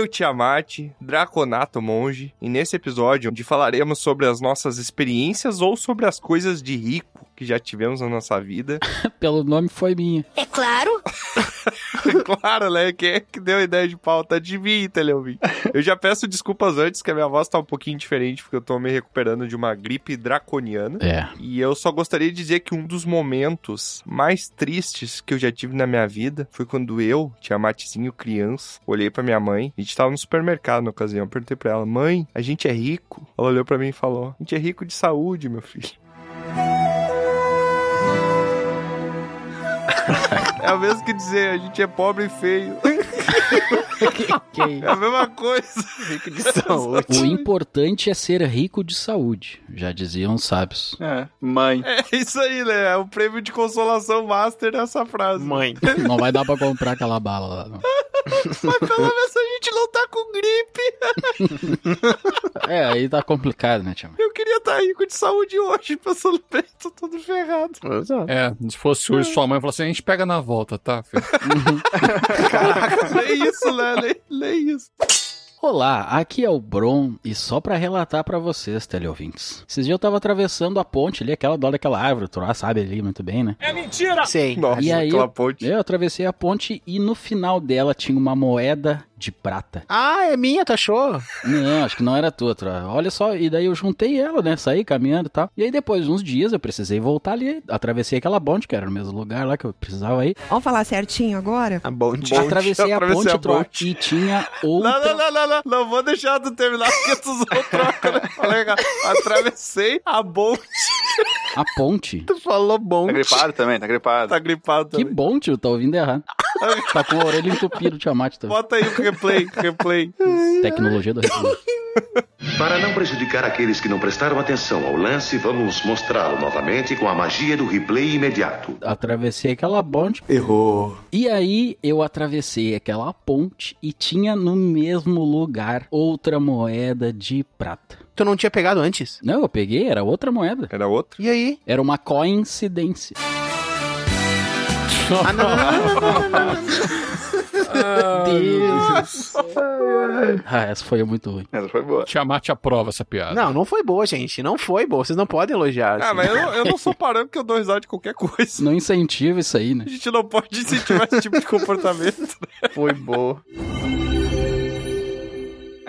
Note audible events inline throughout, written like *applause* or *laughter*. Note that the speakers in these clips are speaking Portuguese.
O Tiamat, Draconato Monge, e nesse episódio onde falaremos sobre as nossas experiências ou sobre as coisas de rico que já tivemos na nossa vida. *laughs* Pelo nome foi minha. É claro. *laughs* *laughs* claro, né? Quem é que deu a ideia de pauta de mim, Teleouvinte? Eu já peço desculpas antes, que a minha voz tá um pouquinho diferente, porque eu tô me recuperando de uma gripe draconiana. É. E eu só gostaria de dizer que um dos momentos mais tristes que eu já tive na minha vida foi quando eu, Tiamatzinho, criança, olhei pra minha mãe. A gente tava no supermercado na ocasião. Eu perguntei pra ela, mãe, a gente é rico? Ela olhou pra mim e falou, a gente é rico de saúde, meu filho. *laughs* É o mesmo que dizer, a gente é pobre e feio. *laughs* Que É a mesma coisa. Rico de saúde. O importante é ser rico de saúde, já diziam os sábios. É, mãe. É isso aí, né? É o prêmio de consolação master dessa frase. Mãe. Não vai dar pra comprar aquela bala lá, não. Mas pelo menos a gente não tá com gripe. *laughs* É, aí tá complicado, né, Tiamat? Eu queria estar rico de saúde hoje, pensando bem, *laughs* tô todo ferrado. Exato. É, se fosse hoje, sua mãe falou assim: a gente pega na volta, tá? filho? *laughs* Lê isso, né? Lê, lê isso. Olá, aqui é o Bron e só pra relatar pra vocês, teleouvintes. Esses dias eu tava atravessando a ponte ali, aquela dó daquela árvore, tu lá sabe ali muito bem, né? Sei. Nossa, E aí aquela eu- ponte. Eu atravessei a ponte e no final dela tinha uma moeda de prata. Ah, é minha, tu achou? Não, acho que não era tua. Tra- Olha só, e daí eu juntei ela, né? Saí caminhando e tal. E aí depois de uns dias eu precisei voltar ali. Atravessei aquela ponte, que era o mesmo lugar lá que eu precisava ir. Vamos falar certinho agora? A bonde. Bonde, atravessei a atravessei ponte, a ponte. e tinha Não, outra... não, não, não, não, não vou deixar tu terminar porque tu usou troca, né? Falei, Atravessei a ponte. A ponte? *laughs* Tu falou bom. Tá gripado também, tá gripado. Tá gripado Que também. bom, tio, tá ouvindo errado. *laughs* tá com a orelha entupida, o Tiamat também. Bota aí o replay, replay. *laughs* Tecnologia do replay. Para não prejudicar aqueles que não prestaram atenção ao lance, vamos mostrá-lo novamente com a magia do replay imediato. Atravessei aquela ponte. Errou. E aí eu atravessei aquela ponte e tinha no mesmo lugar outra moeda de prata. Tu não tinha pegado antes? Não, eu peguei, era outra moeda. Era outro? E aí? Era uma coincidência. Ah, não. Deus. Ah, essa foi muito ruim. Essa foi boa. Tiamat aprova essa piada. Não, não foi boa, gente. Não foi boa. Vocês não podem elogiar. Ah, assim. mas eu, não- eu não sou parâmetro que eu dou risada de qualquer coisa. Não incentiva isso aí, né? A gente não pode incentivar esse tipo de comportamento. né? Foi boa.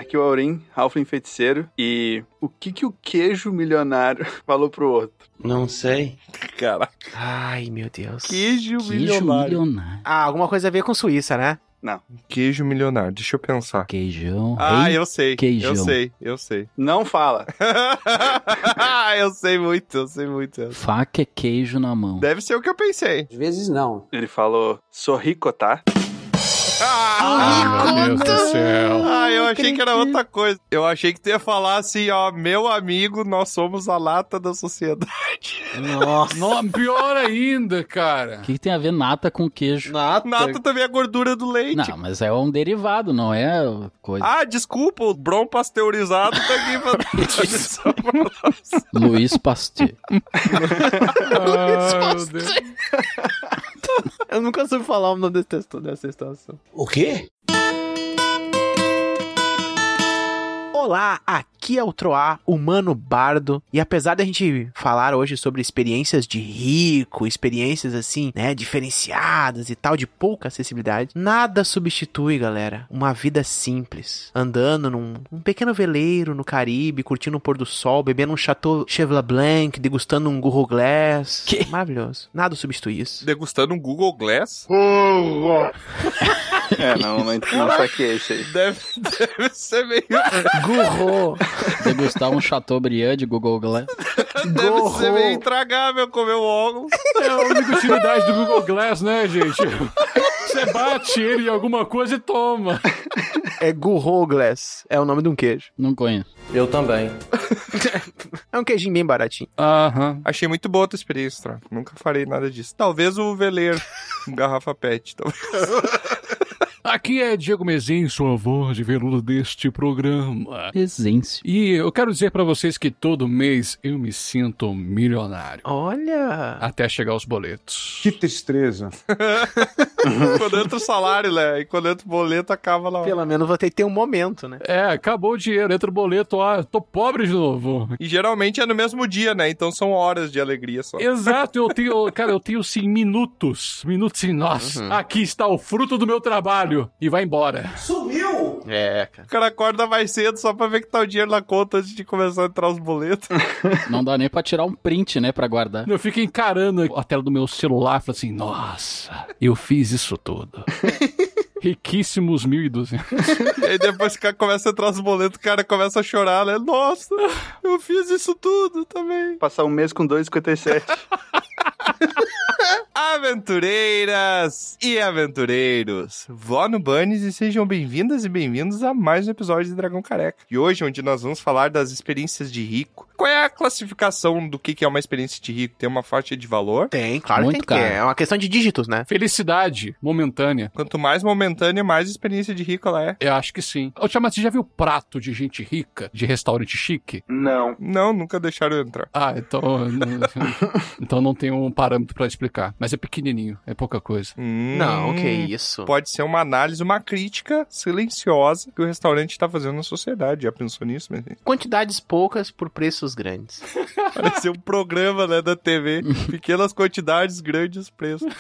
Aqui o Aurim, Halfling feiticeiro. E o que que o queijo milionário *laughs* falou pro outro? Não sei. Caraca. Ai, meu Deus. Queijo, Queijo milionário. milionário. Ah, alguma coisa a ver com Suíça, né? Queijo milionário, deixa eu pensar. Queijão. Ah, rei. eu sei. queijão. Eu sei, eu sei. Não fala. *laughs* eu sei muito, eu sei muito. Faca é queijo na mão. Deve ser o que eu pensei. Às vezes não. Ele falou, sou rico, tá? Ah, meu Deus do céu. Ah, eu achei que era outra coisa. Eu achei que tu ia falar assim, ó, meu amigo, nós somos a lata da sociedade. Nossa. Pior ainda, cara. O que, que tem a ver nata com queijo? Nata. Nata também é gordura do leite. Não, mas é um derivado, não é coisa. Ah, desculpa, o Brom pasteurizado tá aqui pra. *laughs* Luiz Pasteur. *laughs* Ah, meu Deus. Eu nunca soube falar o nome dessa estação. O quê? Olá, aqui é o Troá, humano bardo. E apesar da gente falar hoje sobre experiências de rico, experiências assim, né, diferenciadas e tal, de pouca acessibilidade, nada substitui, galera, uma vida simples. Andando num um pequeno veleiro no Caribe, curtindo o pôr do sol, bebendo um Chateau Chevrolet Blanc, degustando um Google Glass. Que? Maravilhoso. Nada substitui isso. Degustando um Google Glass. É, não, não, não saquei isso aí. Deve, deve ser meio. Gurro. Degustar um Chateaubriand de Google Glass. Deve ser meio intragável comer o óculos. É a única utilidade do Google Glass, né, gente? Você bate ele em alguma coisa e toma. É Gurro Glass. É o nome de um queijo. Não conheço. Eu também. É um queijinho bem baratinho. Aham. Achei muito boa a tua experiência. Nunca farei nada disso. Talvez o veleiro, um garrafa pet. Talvez. Aqui é Diego Mezin, sua voz de veludo deste programa. Presência. E eu quero dizer pra vocês que todo mês eu me sinto milionário. Olha. Até chegar os boletos. Que tristeza. *laughs* quando entra o salário, né? E quando entra o boleto, acaba lá. Pelo menos vou ter que ter um momento, né? É, acabou o dinheiro, entra o boleto, ah, tô pobre de novo. E geralmente é no mesmo dia, né? Então são horas de alegria só. Exato, eu tenho, *laughs* cara, eu tenho sim minutos, minutos sim, nossa, aqui está o fruto do meu trabalho e vai embora. É, cara. O cara acorda mais cedo só pra ver que tá o dinheiro na conta antes de começar a entrar os boletos. *laughs* Não dá nem pra tirar um print, né, pra guardar. Eu fico encarando a tela do meu celular e falo assim, nossa, eu fiz isso tudo. *laughs* Riquíssimos 1.200. Aí depois que começa a entrar os boletos, o cara começa a chorar, né? Nossa, eu fiz isso tudo também. Passar um mês com 2,57. *laughs* *laughs* Aventureiras e aventureiros, vó no Bunnies e sejam bem-vindas e bem-vindos a mais um episódio de Dragão Careca. E hoje, onde nós vamos falar das experiências de rico. Qual é a classificação do que que é uma experiência de rico? Tem uma faixa de valor? Tem, claro Muito que tem caro. É uma questão de dígitos, né? Felicidade momentânea. Quanto mais momentânea, mais experiência de rico ela é. Eu acho que sim. Ô, Tiamat, você já viu prato de gente rica, de restaurante chique? Não. Não, nunca deixaram eu entrar. Ah, então. *laughs* então não tem um parâmetro pra explicar. Mas é pequenininho, é pouca coisa. Hum, Não, que isso. Pode ser uma análise, uma crítica silenciosa que o restaurante tá fazendo na sociedade. Já pensou nisso, meu? Quantidades poucas por preços grandes. *laughs* Parecia um programa, né, da TV. *laughs* Pequenas quantidades, grandes preços. *laughs*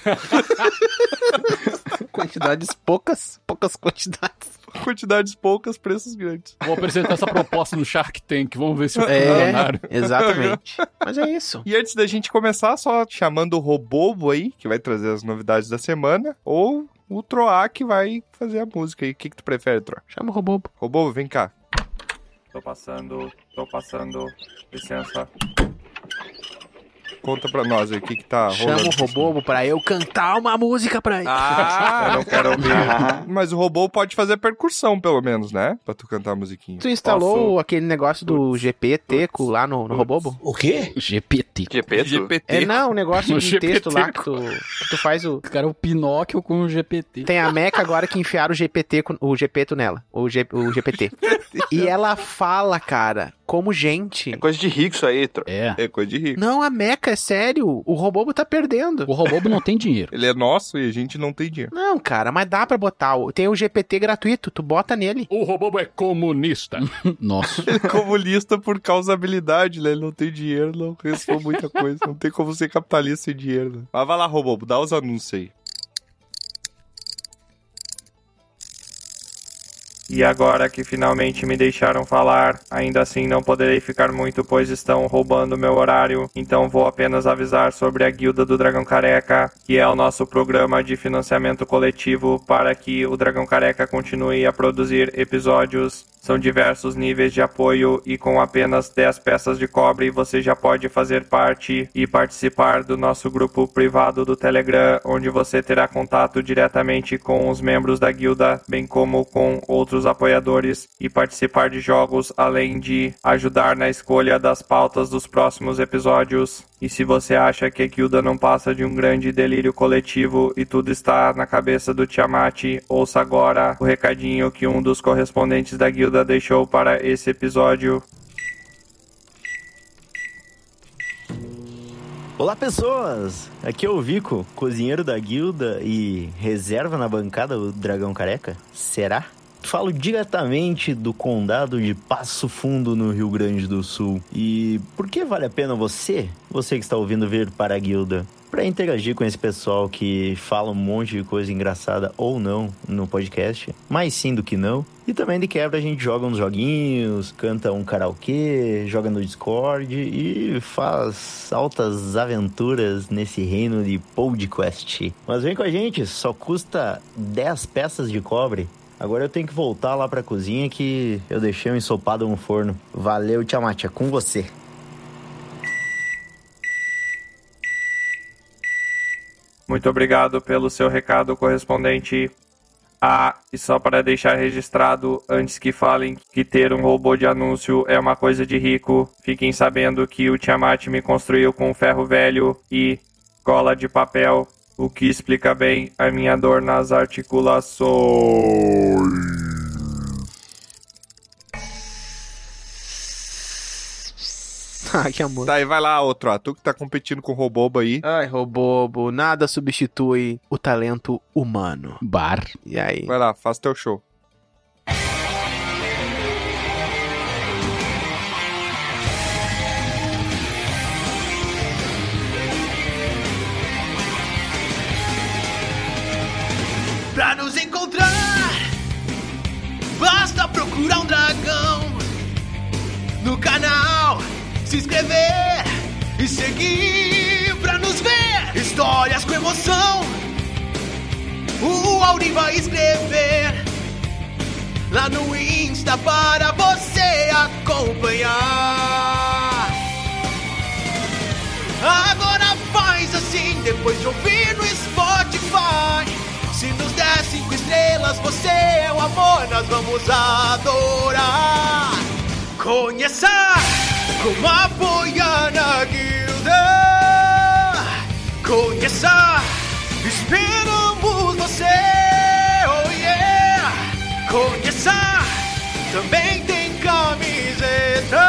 Quantidades poucas, poucas quantidades. *laughs* Quantidades poucas, preços grandes. Vou apresentar essa proposta no Shark Tank, vamos ver se é É, milionário. exatamente. Mas é isso. E antes da gente começar, só chamando o Robobo aí, que vai trazer as novidades da semana, ou o Troá, que vai fazer a música aí. O que, que tu prefere, Troá? Chama o robô. Robobo, vem cá. Tô passando, tô passando. Licença. Conta pra nós aí o que, que tá Chama rolando. o robô pra eu cantar uma música pra ele. Ah, eu não quero ouvir. Mas o robô pode fazer percussão, pelo menos, né? Pra tu cantar a musiquinha. Tu instalou Posso- aquele negócio do GP Teco lá no, no Robobo? GPT. GP? GPT. É, não, o negócio No *laughs* de GPT. texto lá que tu, que tu faz o... O cara é o Pinóquio com o GPT. Tem a Meca agora que enfiaram o GPT, com- o GPto nela. O, G, o GPT. *laughs* e ela fala, cara, como gente. É coisa de rico isso aí, tro. É. É coisa de rico. Não, a Meca, é sério. O Robobo tá perdendo. O robô não tem dinheiro. *laughs* Ele é nosso e a gente não tem dinheiro. Não, cara, mas dá pra botar. o- Tem o GPT gratuito, tu bota nele. O robô é comunista. *laughs* Nossa. Ele é comunista por causa habilidade, né? Ele não tem dinheiro, não responde muita coisa. Não tem como ser capitalista sem dinheiro, né? Mas vai lá, Robobo, dá os anúncios aí. E agora que finalmente me deixaram falar, ainda assim não poderei ficar muito, pois estão roubando meu horário. Então vou apenas avisar sobre a Guilda do Dragão Careca, que é o nosso programa de financiamento coletivo para que o Dragão Careca continue a produzir episódios. São diversos níveis de apoio e com apenas 10 peças de cobre você já pode fazer parte e participar do nosso grupo privado do Telegram, onde você terá contato diretamente com os membros da guilda, bem como com outros apoiadores e participar de jogos, além de ajudar na escolha das pautas dos próximos episódios. E se você acha que a guilda não passa de um grande delírio coletivo e tudo está na cabeça do Tiamat, ouça agora o recadinho que um dos correspondentes da guilda deixou para esse episódio. Olá pessoas! Aqui é o Vico, cozinheiro da guilda e reserva na bancada do Dragão Careca. Será? Falo diretamente do condado de Passo Fundo, no Rio Grande do Sul. E por que vale a pena você, você que está ouvindo, vir para a guilda? Para interagir com esse pessoal que fala um monte de coisa engraçada ou não no podcast, mais sim do que não. E também de quebra a gente joga uns joguinhos, canta um karaokê, joga no Discord e faz altas aventuras nesse reino de podcast. Mas vem com a gente, só custa 10 peças de cobre. Agora eu tenho que voltar lá pra cozinha que eu deixei um ensopado no forno. Valeu, Tiamat, é com você. Muito obrigado pelo seu recado correspondente. Ah, e só para deixar registrado, antes que falem que ter um robô de anúncio é uma coisa de rico, fiquem sabendo que o Tiamat me construiu com ferro velho e cola de papel, o que explica bem a minha dor nas articulações. Ah, que amor. Tá, aí vai lá, outro, ó. Tu que tá competindo com o Robobo aí. Ai, Robobo, nada substitui o talento humano. Bar. E aí? Vai lá, faz teu show. Encontrar, basta procurar um dragão no canal, se inscrever e seguir pra nos ver. Histórias com emoção, o Auri vai escrever lá no Insta para você acompanhar. Agora faz assim, depois de ouvir no Spotify. Cinco estrelas, você é o amor, nós vamos adorar. Conheça como apoiar na guilda. Conheça, esperamos você. Oh yeah! Conheça, também tem camisetas.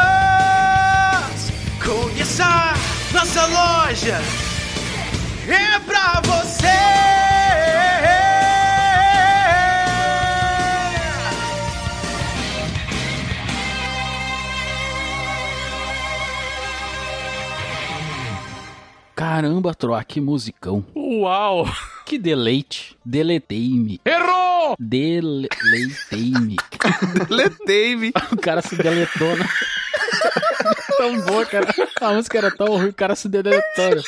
Conheça nossa loja, é pra você. Caramba, Troa, que musicão. Uau! Que deleite. Deletei-me. Errou! Deleitei-me. Deletei-me. o cara se deletou, né? tão boa, cara. A música era tão ruim, o cara se deletou.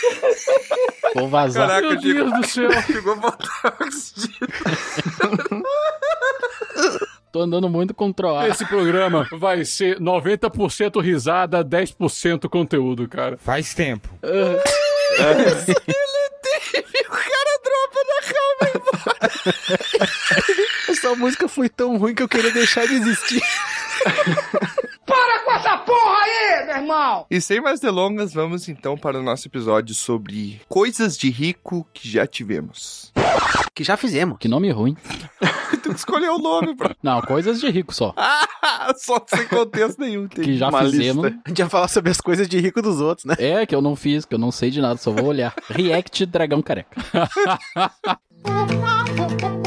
Vou vazar. Caraca, Meu. Deus do céu. *laughs* Ficou botar Tô andando muito com Troar. Esse programa vai ser 90% risada, 10% conteúdo, cara. Faz tempo. Essa música foi tão ruim que eu queria deixar de existir. Para com essa porra aí, meu irmão! E sem mais delongas, vamos então para o nosso episódio sobre coisas de rico que já tivemos. Que já fizemos. Que nome ruim. Tu que escolheu o nome, bro. *laughs* Não, coisas de rico só. Ah, só sem contexto nenhum. Tem. Que já Uma fizemos. lista. A gente ia falar sobre as coisas de rico dos outros, né? É, que eu não fiz, que eu não sei de nada, só vou olhar. React Dragão Careca. *laughs*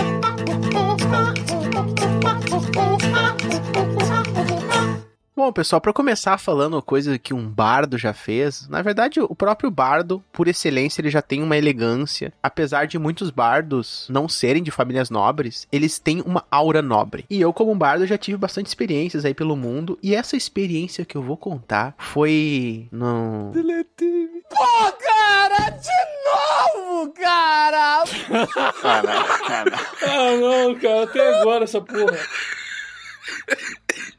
Bom, pessoal, pra começar falando coisa que um bardo já fez, na verdade, o próprio bardo, por excelência, ele já tem uma elegância. Apesar de muitos bardos não serem de famílias nobres, eles têm uma aura nobre. E eu, como um bardo, já tive bastante experiências aí pelo mundo, e essa experiência que eu vou contar foi no Deletei-me. Pô, cara, de novo, cara! *laughs* Ah, não, ah, não. Ah, não, cara, até agora essa porra. *laughs*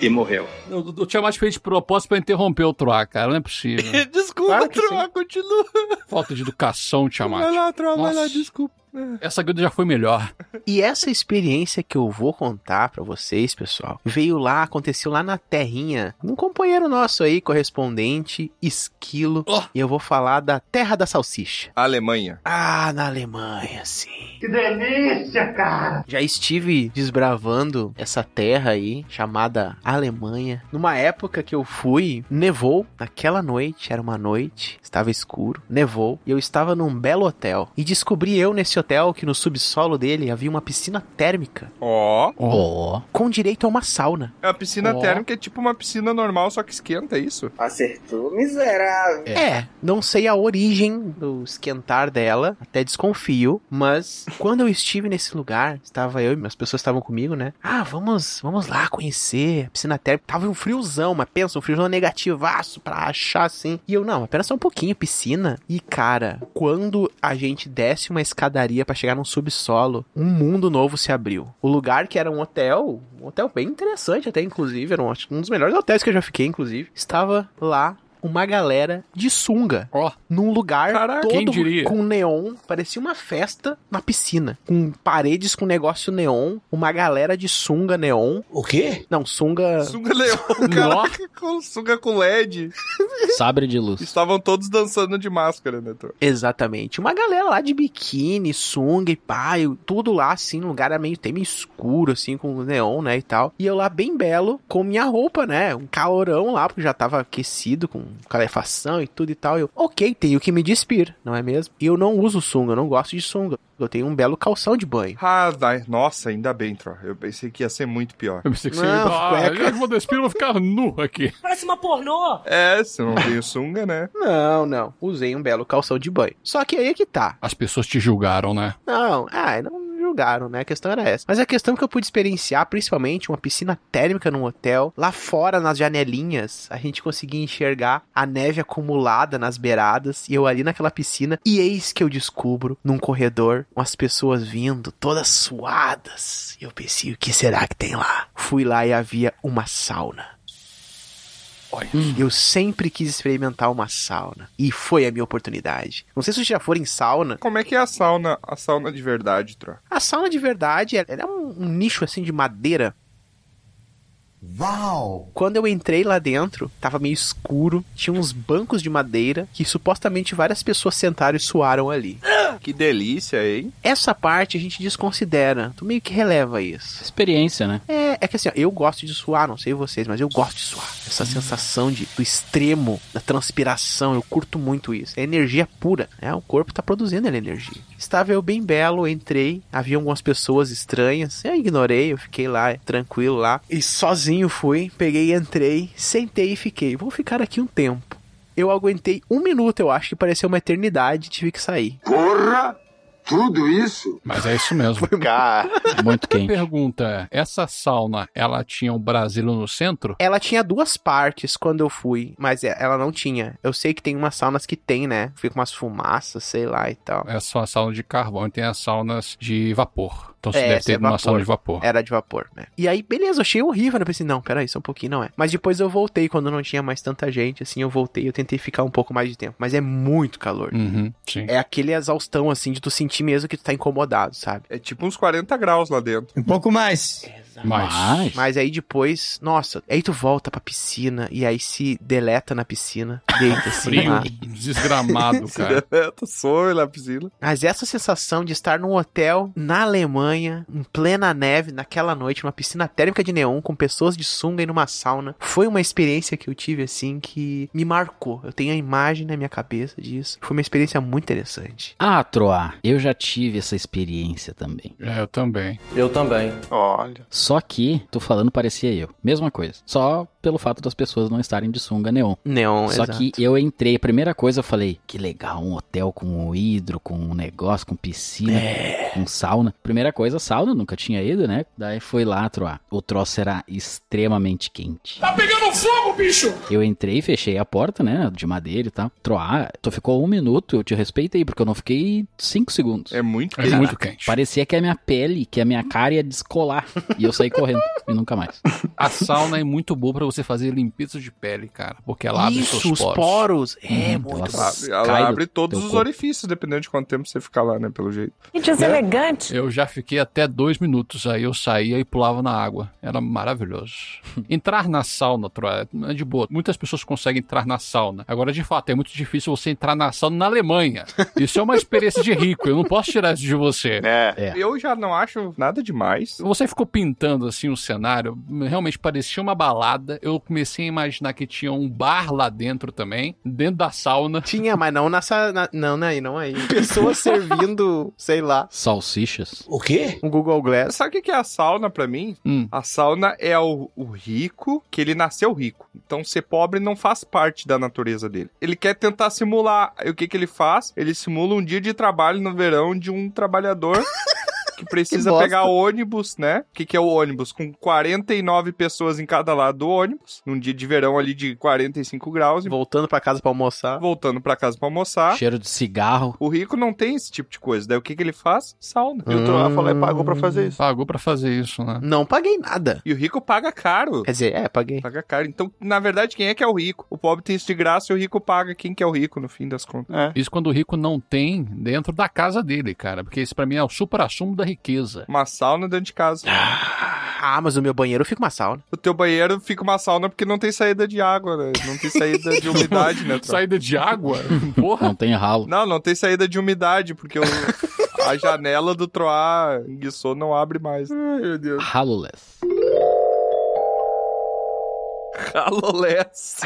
E morreu. O, o Tiamat fez de propósito pra interromper o Troá, cara. Não é possível. *laughs* Desculpa, Claro Troa, continua. Falta de educação, Vai Tiamat. lá, Troa, vai lá, desculpa. *laughs* Essa guilda já foi melhor. E essa experiência que eu vou contar pra vocês, pessoal, veio lá, aconteceu lá na terrinha. Um companheiro nosso aí, correspondente, Esquilo. Oh. E eu vou falar da Terra da Salsicha. Alemanha. Ah, na Alemanha, sim. Que delícia, cara! Já estive desbravando essa terra aí, chamada Alemanha. Numa época que eu fui, nevou. Naquela noite, era uma noite, estava escuro, nevou. E eu estava num belo hotel. E descobri eu nesse hotel que no subsolo dele havia uma piscina térmica, Ó. Ó. com direito a uma sauna. A piscina Ó. térmica é tipo uma piscina normal, só que esquenta, é isso? Acertou, miserável. É. não sei a origem do esquentar dela, até desconfio, mas *laughs* quando eu estive nesse lugar, estava eu e as pessoas estavam comigo, né? Ah, vamos, vamos lá conhecer a piscina térmica. Tava um friozão, mas pensa, um friozão negativaço pra achar assim. E eu, não, apenas só um pouquinho, piscina. E cara, quando a gente desce uma escadaria pra chegar num subsolo, um mundo novo se abriu. O lugar que era um hotel, um hotel bem interessante até, inclusive, era um, um dos melhores hotéis que eu já fiquei, inclusive, estava lá uma galera de sunga. Ó. Num lugar Caraca, todo quem diria? com neon, parecia uma festa na piscina. Com paredes com negócio neon, uma galera de sunga neon. O quê? Não, sunga... Sunga leão, *laughs* caraca, com sunga com LED. Sabre de luz. Estavam todos dançando de máscara, né, Thor? Exatamente. Uma galera lá de biquíni, sunga e pai, tudo lá assim, num lugar meio, meio escuro, assim, com neon, né, e tal. E eu lá bem belo, com minha roupa, né, um calorão lá, porque já tava aquecido, com calefação e tudo e tal. Eu, ok, tenho que me despir, não é mesmo? E eu não uso sunga, eu não gosto de sunga. Eu tenho um belo calção de banho. Ah, vai. nossa, ainda bem, Thor. Eu pensei que ia ser muito pior. Eu pensei que Não, você ia ah, cueca. eu vou despir, eu vou ficar nu aqui. Parece uma pornô. É, se não tenho sunga, né? *laughs* Não, não. Usei um belo calção de banho. Só que aí é que tá. As pessoas te julgaram, né? Não, ah, não julgaram, né? A questão era essa. Mas a questão que eu pude experienciar, principalmente uma piscina térmica num hotel, lá fora nas janelinhas, a gente conseguia enxergar a neve acumulada nas beiradas e eu ali naquela piscina. E eis que eu descubro num corredor umas pessoas vindo, todas suadas. E eu pensei, o que será que tem lá? Fui lá e havia uma sauna. Olha. Eu sempre quis experimentar uma sauna. E foi a minha oportunidade. Não sei se vocês já foram em sauna. Como é que é a sauna, a sauna de verdade, Thor? A sauna de verdade, ela é um, um nicho assim de madeira. Uau! Quando eu entrei lá dentro, tava meio escuro, tinha uns bancos de madeira que supostamente várias pessoas sentaram e suaram ali. Que delícia, hein? Essa parte a gente desconsidera. Tu meio que releva isso. Experiência, né? É, é que assim, ó, eu gosto de suar, não sei vocês, mas eu gosto de suar. Essa sensação de, do extremo, da transpiração, eu curto muito isso. É energia pura, né? O corpo tá produzindo energia. Estava eu bem belo, entrei, havia algumas pessoas estranhas, eu ignorei, eu fiquei lá, tranquilo lá, e sozinho fui, peguei, entrei, sentei e fiquei. Vou ficar aqui um tempo. Eu aguentei um minuto, eu acho que pareceu uma eternidade, tive que sair. Porra! Tudo isso? Mas é isso mesmo. Cara, Muito quente. Pergunta: essa sauna, ela tinha um Brasília no centro? Ela tinha duas partes quando eu fui, mas é- ela não tinha. Eu sei que tem umas saunas que tem, né? Fica umas fumaças, sei lá e tal. É só a sauna de carvão e tem as saunas de vapor. Então você É, deve essa ter é uma de vapor. Era de vapor, né? E aí, beleza, eu achei horrível, né? Eu pensei, não, peraí, só um pouquinho, não é. Mas depois eu voltei, quando não tinha mais tanta gente, assim, eu voltei, eu tentei ficar um pouco mais de tempo. Mas é muito calor. Uhum, sim. É aquele exaustão, assim, de tu sentir mesmo que tu tá incomodado, sabe? É tipo uns 40 graus lá dentro. Um pouco mais. Mas, Mas, Mas aí depois, nossa, aí tu volta pra piscina e aí se deleta na piscina, deita assim frio, lá. desgramado, *laughs* cara. *laughs* Deleta, sonho na piscina. Mas essa sensação de estar num hotel na Alemanha, em plena neve, naquela noite, numa piscina térmica de neon, com pessoas de sunga e numa sauna, foi uma experiência que eu tive, assim, que me marcou. Eu tenho a imagem na minha cabeça disso. Foi uma experiência muito interessante. ah, Troá, eu já tive essa experiência também. É, eu também. Eu também. Olha. Só que, tô falando, parecia eu. Mesma coisa. Só pelo fato das pessoas não estarem de sunga neon. Neon, Só exato. que eu entrei, a primeira coisa eu falei, que legal, um hotel com um hidro, com um negócio, com piscina, com sauna. Primeira coisa, sauna, nunca tinha ido, né? Daí foi lá, Troá. O troço era extremamente quente. Tá pegando fogo, bicho! Eu entrei, fechei a porta, né? De madeira e tal. Troá, tu ficou um minuto, eu te respeitei, porque eu não fiquei cinco segundos. É muito É quente. muito quente. Parecia que a minha pele, que a minha cara ia descolar. e eu saí correndo. E nunca mais. A sauna é muito boa pra você fazer limpeza de pele, cara. Porque ela abre Isso, seus os poros. poros. É, Uhum, muito ela Abre, ela abre todos os corpo. orifícios, dependendo de quanto tempo você ficar lá, né? Pelo jeito. Que deselegante. Eu já fiquei até dois minutos, aí eu saía e pulava na água. Era maravilhoso. *laughs* entrar na sauna, Troa, é de boa. Muitas pessoas conseguem entrar na sauna. Agora, de fato, é muito difícil você entrar na sauna na Alemanha. Isso é uma experiência de rico, eu não posso tirar isso de você. É. É. Eu já não acho nada demais. Você ficou pintando assim o cenário, realmente parecia uma balada. Eu comecei a imaginar que tinha um bar lá dentro também, dentro da sauna. Tinha, mas não nessa. na- não, não aí, não aí. Pessoas *laughs* servindo, sei lá, Salsichas. O quê? Um Google Glass. Sabe o que é a sauna pra mim? Hum. A sauna é o, o rico que ele nasceu rico. Então ser pobre não faz parte da natureza dele. Ele quer tentar simular. E o que que ele faz? Ele simula um dia de trabalho no verão de um trabalhador *laughs* que precisa Que pegar ônibus, né? O que, que é o ônibus? Com 49 pessoas em cada lado do ônibus, num dia de verão ali de 45 graus, e Voltando pra casa pra almoçar. voltando pra casa pra almoçar. Cheiro de cigarro. O rico não tem esse tipo de coisa. Daí o que, que ele faz? Sauna. E o Troá falou, é pagou pra fazer isso. Pagou pra fazer isso, né? Não paguei nada. E o rico paga caro. Quer dizer, é, paguei. Paga caro. Então, na verdade, quem é que é o rico? O pobre tem isso de graça e o rico paga quem que é o rico, no fim das contas. É. Isso quando o rico não tem dentro da casa dele, cara. Porque esse pra mim é o supra-sumo da riqueza. Uma sauna dentro de casa. Ah, mas o meu banheiro fica uma sauna. O teu banheiro fica uma sauna porque não tem saída de água, né? Não tem saída de *laughs* umidade, né? Saída de água? *laughs* Porra. Não tem ralo. Não, não tem saída de umidade, porque o- a janela do Troá enguiçou não abre mais. Ai, meu Deus. Haloless. Calolés.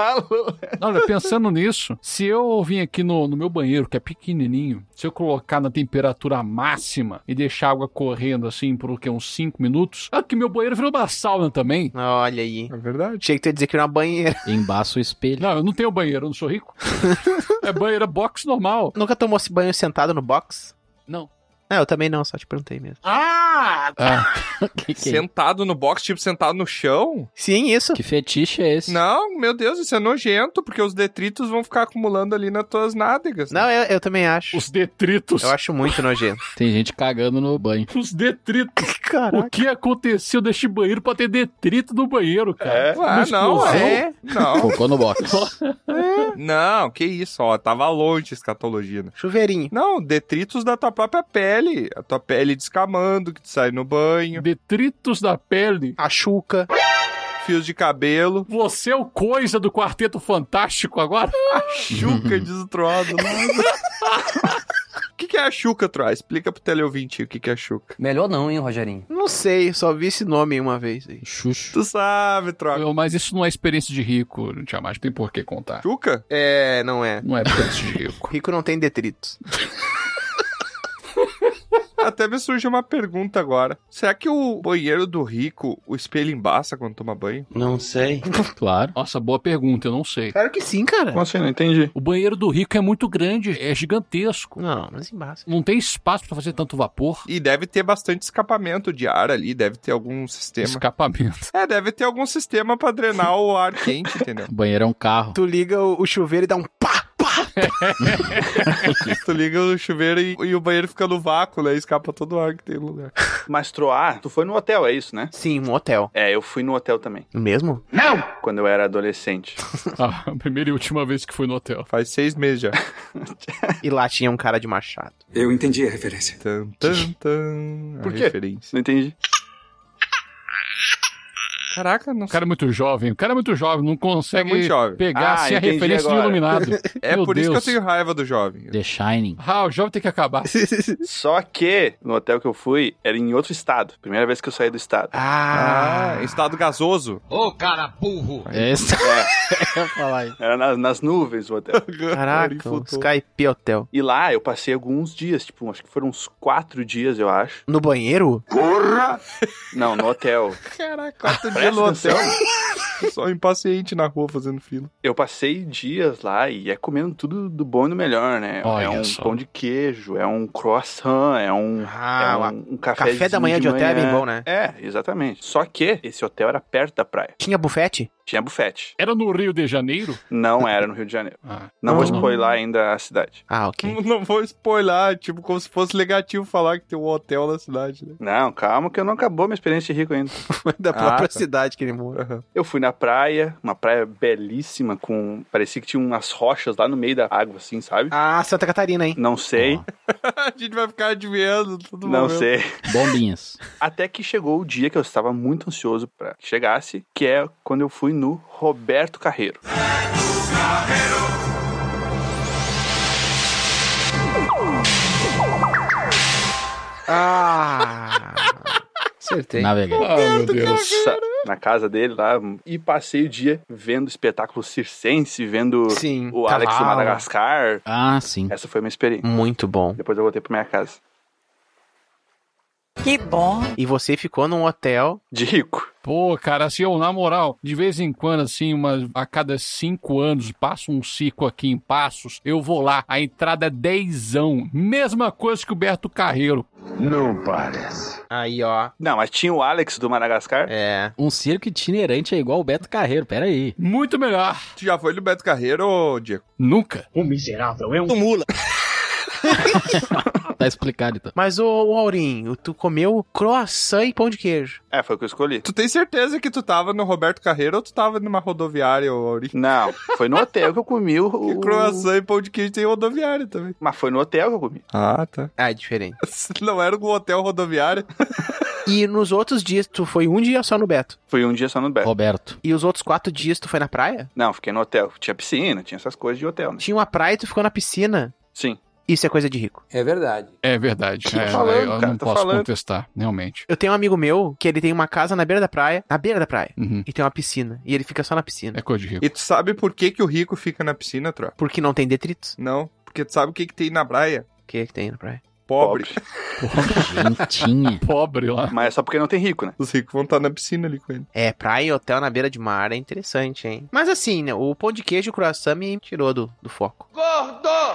*laughs* Olha, pensando nisso, se eu vim aqui no, no meu banheiro, que é pequenininho, se eu colocar na temperatura máxima e deixar a água correndo assim por o quê, uns 5 minutos, é que meu banheiro virou uma sauna também. Olha aí. É verdade. Achei que ia dizer que era uma banheira. *laughs* Embaça o espelho. Não, eu não tenho banheiro, eu não sou rico. *laughs* é banheiro, é box normal. Nunca tomou esse banho sentado no box? Não. Não, eu também não, só te perguntei mesmo. Ah! Ah, *laughs* que, que, é? Sentado no box, tipo, sentado no chão? Sim, isso. que fetiche é esse? Não, meu Deus, isso é nojento, porque os detritos vão ficar acumulando ali nas tuas nádegas. Não, eu, eu também acho. os detritos. Eu acho muito nojento. Tem gente cagando no banho. Os detritos. *laughs* Caraca. O que aconteceu deste banheiro pra ter detrito no banheiro, cara? É. Ah, não, explosão. é. Não, Cocô no box. *laughs* não, que isso, ó, tava longe a escatologia, né? Chuveirinho. Não, detritos da tua própria pele. A tua pele descamando, que tu sai no banho. Detritos da pele. A chuca. Fios de cabelo. Você é o coisa do Quarteto Fantástico agora? Chuca destroado. O que, que é a chuca, Troy? Explica pro teleouvinte o que, que é a chuca. Melhor não, hein, Rogerinho? Não sei, só vi esse nome uma vez aí. Xuxo. Tu sabe, Troy. Eu- Mas isso não é experiência de rico. Não tem por que contar. Chuca? É, não é. Não é experiência de rico. Rico não tem detritos. *laughs* Até me surge uma pergunta agora. Será que o banheiro do rico, o espelho embaça quando toma banho? Não sei. *laughs* Claro. Nossa, boa pergunta, eu não sei. Claro que sim, cara. Como assim? Não entendi. O banheiro do rico é muito grande, é gigantesco. Não, mas embaixo. Não tem espaço pra fazer tanto vapor. E deve ter bastante escapamento de ar ali, deve ter algum sistema. Escapamento. É, deve ter algum sistema pra drenar o ar quente, *laughs* entendeu? O banheiro é um carro. Tu liga o, o chuveiro e dá um pá. *laughs* tu liga o chuveiro e, e o banheiro fica no vácuo, né? Escapa todo o ar que tem no lugar. Mas Troá, tu foi no hotel, é isso, né? Sim, um hotel. É, eu fui no hotel também, Mesmo? quando eu era adolescente. *laughs* Ah, a primeira e última vez que fui no hotel. Faz seis meses já. E lá tinha um cara de machado. Eu entendi a referência. Tan, tan, tan. A Por quê? referência. Não entendi. Caraca, não O cara é muito jovem, o cara é muito jovem, não consegue É muito jovem. pegar Ah, assim, a referência do agora. iluminado. *laughs* É Meu por isso que eu Deus. tenho raiva do jovem. The Shining. Ah, o jovem tem que acabar. *laughs* Só que no hotel que eu fui era em outro estado. Primeira vez que eu saí do estado. Ah, Ah, estado gasoso. Ô, cara burro! Esse. É, *laughs* eu ia falar isso. era nas, nas nuvens o hotel. caraca, o. Skype Hotel. E lá eu passei alguns dias, tipo, acho que foram uns quatro dias, eu acho. No banheiro? Não, no hotel. Caraca, quatro dias Presta atenção. *laughs* Só impaciente na rua fazendo fila. Eu passei dias lá e é comendo tudo do bom e do melhor, né? Olha é um só. pão de queijo, é um croissant, é um, Ah, é um, um café café da manhã de hotel é bem bom, né? É, exatamente. Só que esse hotel era perto da praia. Tinha bufete? Tinha bufete. Era no Rio de Janeiro? Não era no Rio de Janeiro. Ah, Não vou Não. spoiler ainda a cidade. Ah, ok. Não *laughs* vou spoiler, tipo, como se fosse negativo falar que tem um hotel na cidade, né? Não, calma que eu não acabou minha experiência de rico ainda. *laughs* da Ah, própria tá. cidade que ele mora. Aham. Eu fui na praia, uma praia belíssima, com. Parecia que tinha umas rochas lá no meio da água, assim, sabe? Ah, Santa Catarina, hein? Não sei, *laughs* A gente vai ficar adivinhando todo não momento. sei. Bombinhas. *laughs* Até que chegou o dia que eu estava muito ansioso pra que chegasse, que é quando eu fui no Roberto Carreiro. Ah! Acertei. Naveguei. Ah, meu Deus. Na casa dele lá, e passei o dia vendo espetáculo circense, vendo Sim. o Alex do. Madagascar. Ah, sim. Essa foi a minha experiência. Muito bom. Depois eu voltei pra minha casa. Que bom! E você ficou num hotel. De rico. Pô, cara, assim, eu, na moral, de vez em quando, assim, uma, a cada cinco anos, passa um ciclo aqui em Passos, eu vou lá, a entrada é dezão. Mesma coisa que o Berto Carreiro. Não parece. Aí, ó. Não, mas tinha o Alex do Madagascar. É. Um circo itinerante é igual o Beto Carreiro, pera aí. Muito melhor. Tu já foi no Beto Carreiro, Diego? Nunca. O miserável é um mula. *laughs* Tá explicado então. Mas, ô, ô Aurim, tu comeu croissant e pão de queijo. É, foi o que eu escolhi. Tu tem certeza que tu tava no Roberto Carreiro ou tu tava numa rodoviária, ô, Auri? Não, foi no hotel que eu comi o... *laughs* E o- croissant e pão de queijo tem rodoviária também. Mas foi no hotel que eu comi. Ah, tá. Ah, é diferente. *laughs* Não era um hotel rodoviário. E nos outros dias, tu foi um dia só no Beto. Foi um dia só no Beto. Roberto. E os outros quatro dias tu foi na praia? Não, fiquei no hotel. Tinha piscina, tinha essas coisas de hotel, né? Tinha uma praia e tu ficou na piscina. Sim. Isso é coisa de rico. É verdade. É verdade. É, falando, eu cara, não posso falando. contestar, realmente. Eu tenho um amigo meu que ele tem uma casa na beira da praia, na beira da praia, Uhum. e tem uma piscina. E ele fica só na piscina. É coisa de rico. E tu sabe por que, que o rico fica na piscina, Tro? Porque não tem detritos. Não, porque tu sabe o que, que tem na praia? O que é que tem na praia? Pobre. Gentinha. *laughs* Pobre lá. Mas é só porque não tem rico, né? Os ricos vão estar na piscina ali com ele. É, praia e hotel na beira de mar é interessante, hein? Mas assim, né? O pão de queijo e o croissant me tirou do, do foco.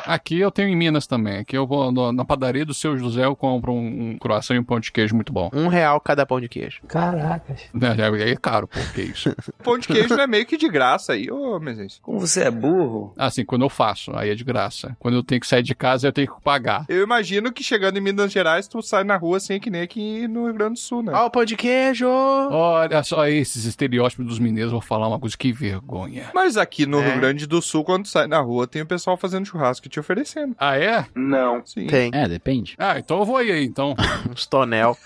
Aqui eu tenho em Minas também. Aqui eu vou no- na padaria do seu José, eu compro um, um croissant e um pão de queijo muito bom. Um real cada pão de queijo. Caracas. É, é, é caro, pô, que isso. *laughs* Pão de queijo não é meio que de graça aí, ô, Mezencio. Como você é burro. Assim, quando eu faço, aí é de graça. Quando eu tenho que sair de casa, eu tenho que pagar. Eu imagino que chegando em Minas Gerais, tu sai na rua assim, que nem aqui no Rio Grande do Sul, né? Ó, o pão de queijo! Olha só esses estereótipos dos mineiros, vou falar uma coisa, que vergonha. Mas aqui no É. Rio Grande do Sul, quando tu sai na rua, tem o pessoal fazendo churrasco e te oferecendo. Ah, é? Não. Sim. Tem É, depende. Ah, então eu vou aí, então. *laughs* uns tonel.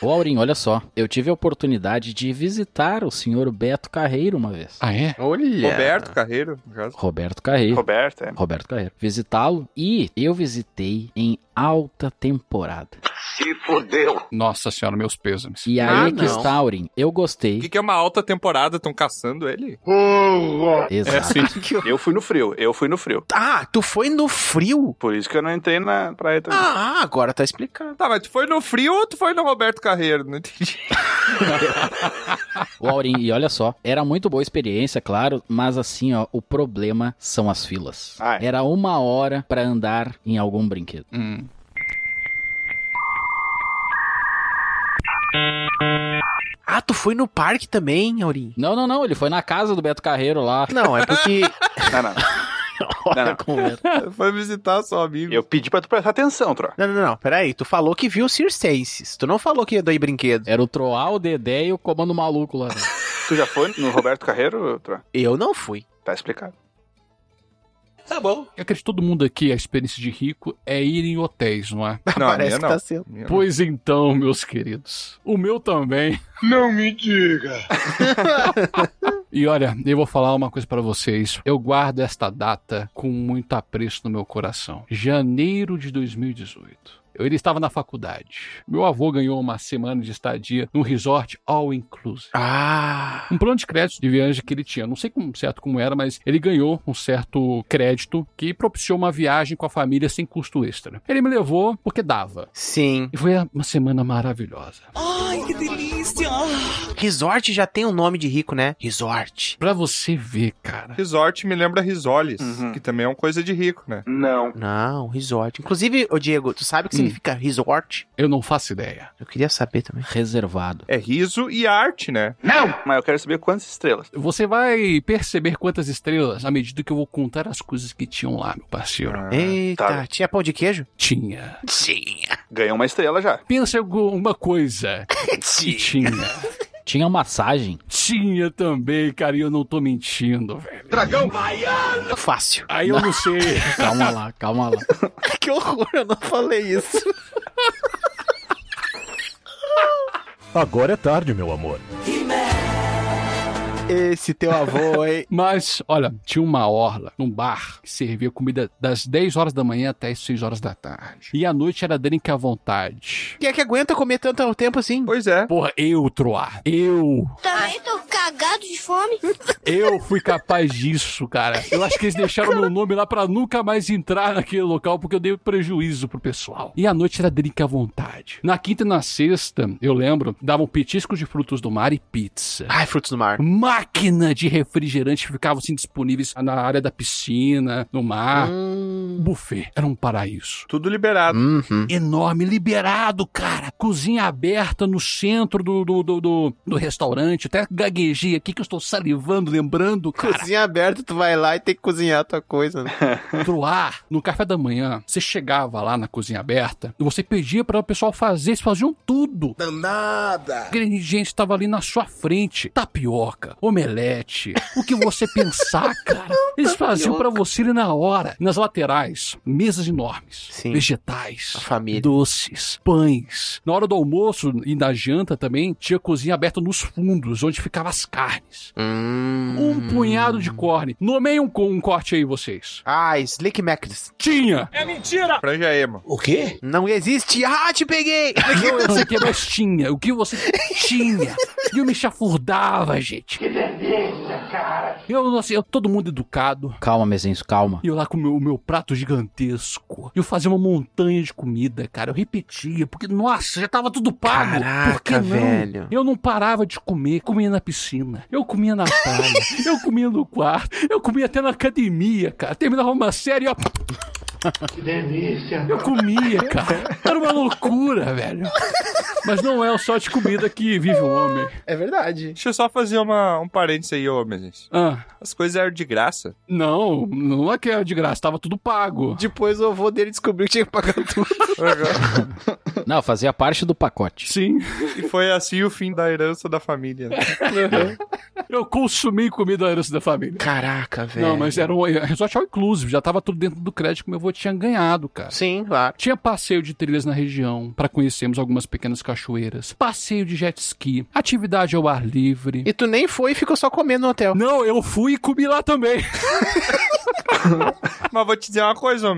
Ô, Aurinho, olha só. Eu tive a oportunidade de visitar o senhor Beto Carreiro uma vez. Ah, é? Olha. Roberto Carreiro, no caso. Roberto Carreiro. Roberto, é. Roberto Carreiro. Visitá-lo e eu visitei em alta temporada. Se fodeu. Nossa senhora, meus pêsames. E aí Ah, é que está, Aurim. Eu O gostei. que, que é uma alta temporada? Estão caçando ele? É Exato. assim. *laughs* Eu fui no frio, eu fui no frio. Ah, tu foi no frio? Por isso que eu não entrei na praia também. Ah, agora tá explicado. Tá, mas tu foi no frio ou tu foi no Roberto Carreiro? Não entendi. *laughs* O Aurim, e olha só, era muito boa experiência, claro, mas assim, ó, o problema são as filas. Ah, é. Era uma hora pra andar em algum brinquedo. Hum. Ah, tu foi no parque também, Aurim? Não, não, não, ele foi na casa do Beto Carreiro lá. Não, é porque. *laughs* Não, não. *laughs* Olha Não, não. como é. foi visitar seu amigo. Eu pedi pra tu prestar atenção, Tro. Não, não, não. Peraí. Tu falou que viu Circenses. Tu não falou que ia daí brinquedo. Era o Troal, o Dedé e o comando maluco lá. né? Tu já foi no Roberto Carreiro, Tro? Eu não fui. Tá explicado. Tá bom. Eu acredito que todo mundo aqui, a experiência de rico é ir em hotéis, não é? Não, a Parece que não. tá sendo. Minha não. Pois então, meus queridos. O meu também. Não me diga. *laughs* E olha, eu vou falar uma coisa pra vocês. Eu guardo esta data com muito apreço no meu coração. Janeiro de 2018. Eu ele estava na faculdade. Meu avô ganhou uma semana de estadia num resort all inclusive. Ah. Um plano de crédito de viagem que ele tinha. Não sei como, certo como era, mas ele ganhou um certo crédito que propiciou uma viagem com a família sem custo extra. Ele me levou porque dava. Sim. E foi uma semana maravilhosa. Resort já tem um nome de rico, né? Resort. Pra você ver, cara. Resort me lembra risoles, Uhum. que também é uma coisa de rico, né? Não. Não, resort. Inclusive, ô Diego, tu sabe o que Hum. Significa resort? Eu não faço ideia. Eu queria saber também. Reservado. É riso e arte, né? Não! Mas eu quero saber quantas estrelas. Você vai perceber quantas estrelas à medida que eu vou contar as coisas que tinham lá, meu parceiro. Ah, Eita, tá. tinha pão de queijo? Tinha. Tinha. Ganhou uma estrela já. Pensa em alguma coisa que *laughs* tinha. Tinha massagem. Tinha também, cara, e eu não tô mentindo, velho. Fácil. Aí eu não sei. *laughs* Calma lá, calma lá. *laughs* que horror, eu não falei isso. Agora é tarde, meu amor. Esse teu avô, hein? *laughs* Mas, olha, tinha uma orla num bar que servia comida das 10 horas da manhã até as 6 horas da tarde. E à noite era drink à vontade. Quem é que aguenta comer tanto tempo assim? Pois é. Porra, eu, Troar, eu, Também tô cagado de fome. eu fui capaz disso, cara. Eu acho que eles deixaram meu nome lá pra nunca mais entrar naquele local porque eu dei prejuízo pro pessoal. E à noite era drink à vontade. Na quinta e na sexta, eu lembro, davam petiscos de frutos do mar e pizza. Ai, frutos do mar. Máquina de refrigerante que ficava assim disponíveis na área da piscina, no mar. Hum. Buffet. Era um paraíso. Tudo liberado. Uhum. Enorme, liberado, cara. Cozinha aberta no centro do, do, do, do, do restaurante. Até gaguejei aqui que eu estou salivando, lembrando, cara. Cozinha aberta, tu vai lá e tem que cozinhar a tua coisa. Né? *laughs* Pro ar, no café da manhã, você chegava lá na cozinha aberta e você pedia para o pessoal fazer, eles faziam tudo. Danada. O ingrediente estava ali na sua frente. Tapioca, omelete, o que você pensar, *laughs* cara. Eles faziam para você ali na hora. Nas laterais, mesas enormes, Sim. vegetais, A família. doces, pães. Na hora do almoço e na janta também, tinha cozinha aberta nos fundos, onde ficavam as carnes. Hum. Um punhado de corne. Nomeiem um, um corte aí, vocês. Ah, Slick Macs. Tinha! Franja ema. O quê? Não existe. Ah, te peguei. Não, eu sei que mas tinha. O que você tinha? E eu me chafurdava, gente. Que delícia, cara. Eu, assim, eu, todo mundo educado. Calma, Mezenço, calma. E eu lá com o meu, o meu prato gigantesco. E eu fazia uma montanha de comida, cara. Eu repetia, porque, nossa, já tava tudo pago. Caraca, Por que não? velho. Eu não parava de comer. Comia na piscina. Eu comia na praia. *laughs* eu comia no quarto. Eu comia até na academia, cara. Terminava uma série, ó. Que delícia. Eu comia, cara. Era uma loucura, velho. Mas não é só de comida que vive o homem. É verdade. Deixa eu só fazer uma, um parênteses aí, ô, Mezencio. Ah, As coisas eram de graça. não, não é que era de graça, tava tudo pago. Depois o avô dele descobriu que tinha que pagar tudo. Não, fazia parte do pacote. Sim, E foi assim o fim da herança da família. né? eu consumi comida da herança da família. Caraca, velho. Não, mas era um resort all inclusive, já tava tudo dentro do crédito que meu avô tinha ganhado, cara. Sim, claro. Tinha passeio de trilhas na região, para conhecermos algumas pequenas cachoeiras. Passeio de jet ski, atividade ao ar livre. E tu nem foi e ficou só comendo no hotel. Não, eu fui e comi lá também. *laughs* Mas vou te dizer uma coisa.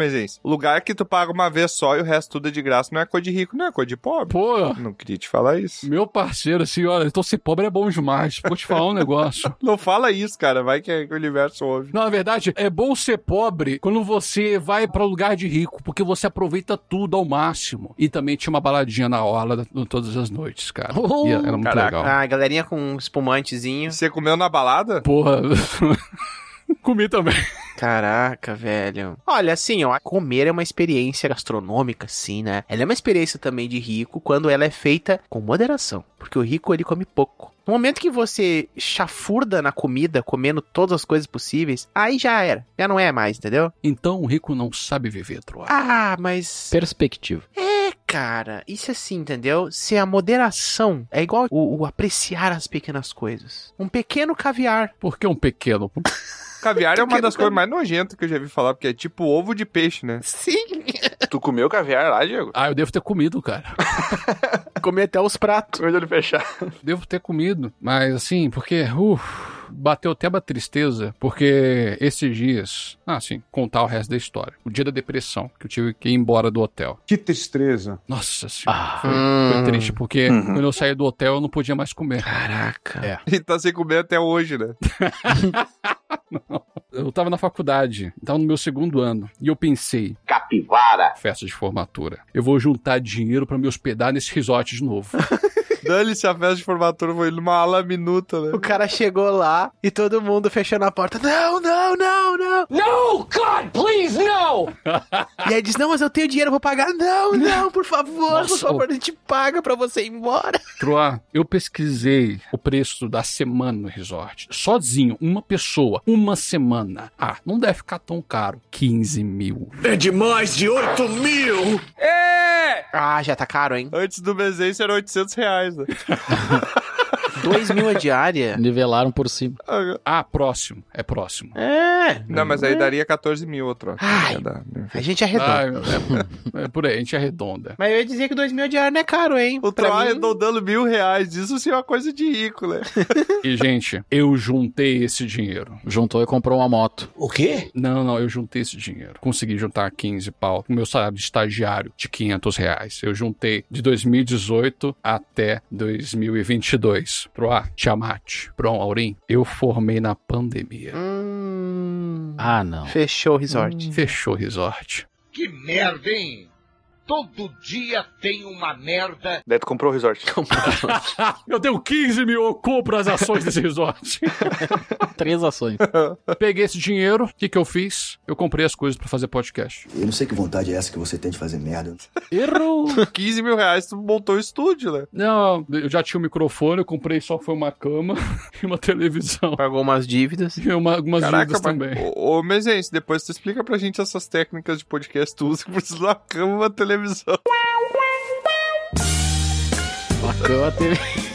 O lugar que tu paga uma vez só e o resto tudo é de graça não é coisa de rico, não é coisa de pobre. Pô, Não queria te falar isso. meu parceiro, assim, olha, então ser pobre é bom demais. Vou te falar um negócio. *laughs* Não fala isso, cara. Vai que o universo ouve. Não, na verdade, é bom ser pobre quando você vai pra lugar de rico, porque você aproveita tudo ao máximo. E também tinha uma baladinha na orla da- todas as noites, cara. Oh, E era muito caraca. legal. Ah, galerinha com um espumantezinho. Você comeu na balada? Porra. *laughs* Comi também. Caraca, velho. Olha, assim, ó, comer é uma experiência gastronômica, sim, né? Ela é uma experiência também de rico quando ela é feita com moderação. Porque o rico, ele come pouco. No momento que você chafurda na comida, comendo todas as coisas possíveis, aí já era. Já não é mais, entendeu? Então o rico não sabe viver, Troa. Ah, mas. Perspectiva. É, cara. Isso é assim, entendeu? Se a moderação é igual o, o apreciar as pequenas coisas. Um pequeno caviar. Por que um pequeno? Caviar é uma das coisas mais nojentas que eu já vi falar, porque é tipo ovo de peixe, né? Sim. Tu comeu caviar lá, Diego? Ah, eu devo ter comido, cara. Comer até os pratos. Com o olho fechado. Devo ter comido. Mas assim, porque. Uf, bateu até uma tristeza, porque esses dias. Ah, sim, contar o resto da história. O dia da depressão, que eu tive que ir embora do hotel. Que tristeza. Nossa senhora. Ah. foi, foi triste, porque quando eu saí do hotel eu não podia mais comer. Caraca. É. E tá sem comer até hoje, né? *laughs* Eu tava na faculdade, tava no meu segundo ano, e eu pensei, Capivara. festa de formatura, eu vou juntar dinheiro pra me hospedar nesse resort de novo. *laughs* Dane-se a festa de formatura, foi numa ala minuta, né? O cara chegou lá e todo mundo fechando a porta. Não, não, não, não. No, God, please, no! *laughs* E aí diz: Não, mas eu tenho dinheiro, vou pagar. Não, não, por favor, por Nossa, favor, ô. a gente paga pra você ir embora. Troá, eu pesquisei o preço da semana no resort. Sozinho, uma pessoa, uma semana. Ah, não deve ficar tão caro. 15 mil. É de mais de 8 mil! Ah, já tá caro, hein? Antes do Mezencio era 800 reais, né? *laughs* 2 mil a diária. Nivelaram por cima. Ah, próximo. É próximo. É. Não, mas aí daria 14 mil outro. Ai. Né? A gente arredonda. Ah, é, é por aí, a gente arredonda. Mas eu ia dizer que 2 mil a diária não é caro, hein? O Troá mim- arredondando mil reais. Isso sim é uma coisa de rico, né? *laughs* E, gente, eu juntei esse dinheiro. Juntou e comprou uma moto. O quê? Não, não, eu juntei esse dinheiro. Consegui juntar 15 pau. O meu salário de estagiário de 500 reais. Eu juntei de 2018 até 2022. A, Tiamat, Prom, Aurim. Eu formei na pandemia. Hum. Ah, não. Fechou o resort. Fechou o resort. Que merda, hein? Todo dia tem uma merda. Daí tu comprou o resort. *laughs* eu tenho 15 mil, eu compro as ações desse resort. *laughs* Três ações. Peguei esse dinheiro, o que, que eu fiz? Eu comprei as coisas pra fazer podcast. Eu não sei que vontade é essa que você tem de fazer merda. Errou! *laughs* 15 mil reais, tu montou o estúdio, né? Não, eu já tinha um microfone, eu comprei só foi uma cama e uma televisão. Pagou umas dívidas. E uma, algumas Caraca, dívidas mas- também. Ô, ô Mezense, depois tu explica pra gente essas técnicas de podcast tu usa que precisa de uma cama e uma televisão. Uma cama teve.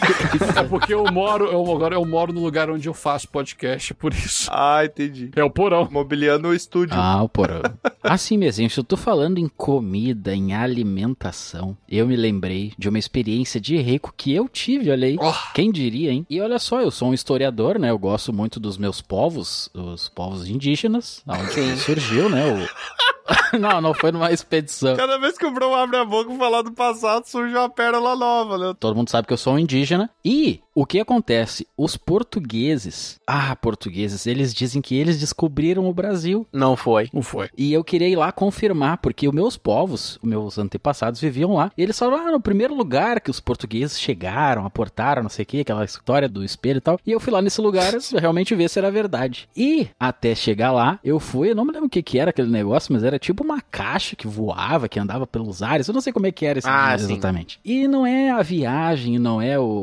É porque eu moro, eu, agora eu moro no lugar onde eu faço podcast, por isso. Ah, entendi. É o porão. Mobiliando o estúdio. Ah, o porão. Assim, mesinho, se eu tô falando em comida, em alimentação, eu me lembrei de uma experiência de rico que eu tive, olha aí. Quem diria, hein? E olha só, eu sou um historiador, né? Eu gosto muito dos meus povos, os povos indígenas, onde surgiu, né? O... *laughs* não, não foi numa expedição. Cada vez que o Bron abre a boca e falar do passado, surge uma pérola nova, né? Todo mundo sabe que eu sou um indígena. E o que acontece? Os portugueses, ah, portugueses, eles dizem que eles descobriram o Brasil. Não foi. Não foi. E eu queria ir lá confirmar, porque os meus povos, os meus antepassados viviam lá. E eles falaram, ah, no primeiro lugar que os portugueses chegaram, aportaram, não sei o que, aquela história do espelho e tal. E eu fui lá nesse lugar *laughs* realmente ver se era verdade. E até chegar lá, eu fui, eu não me lembro o que que era aquele negócio, mas era tipo uma caixa que voava, que andava pelos ares. Eu não sei como é que era esse Ah, exatamente. E não é a viagem, não é o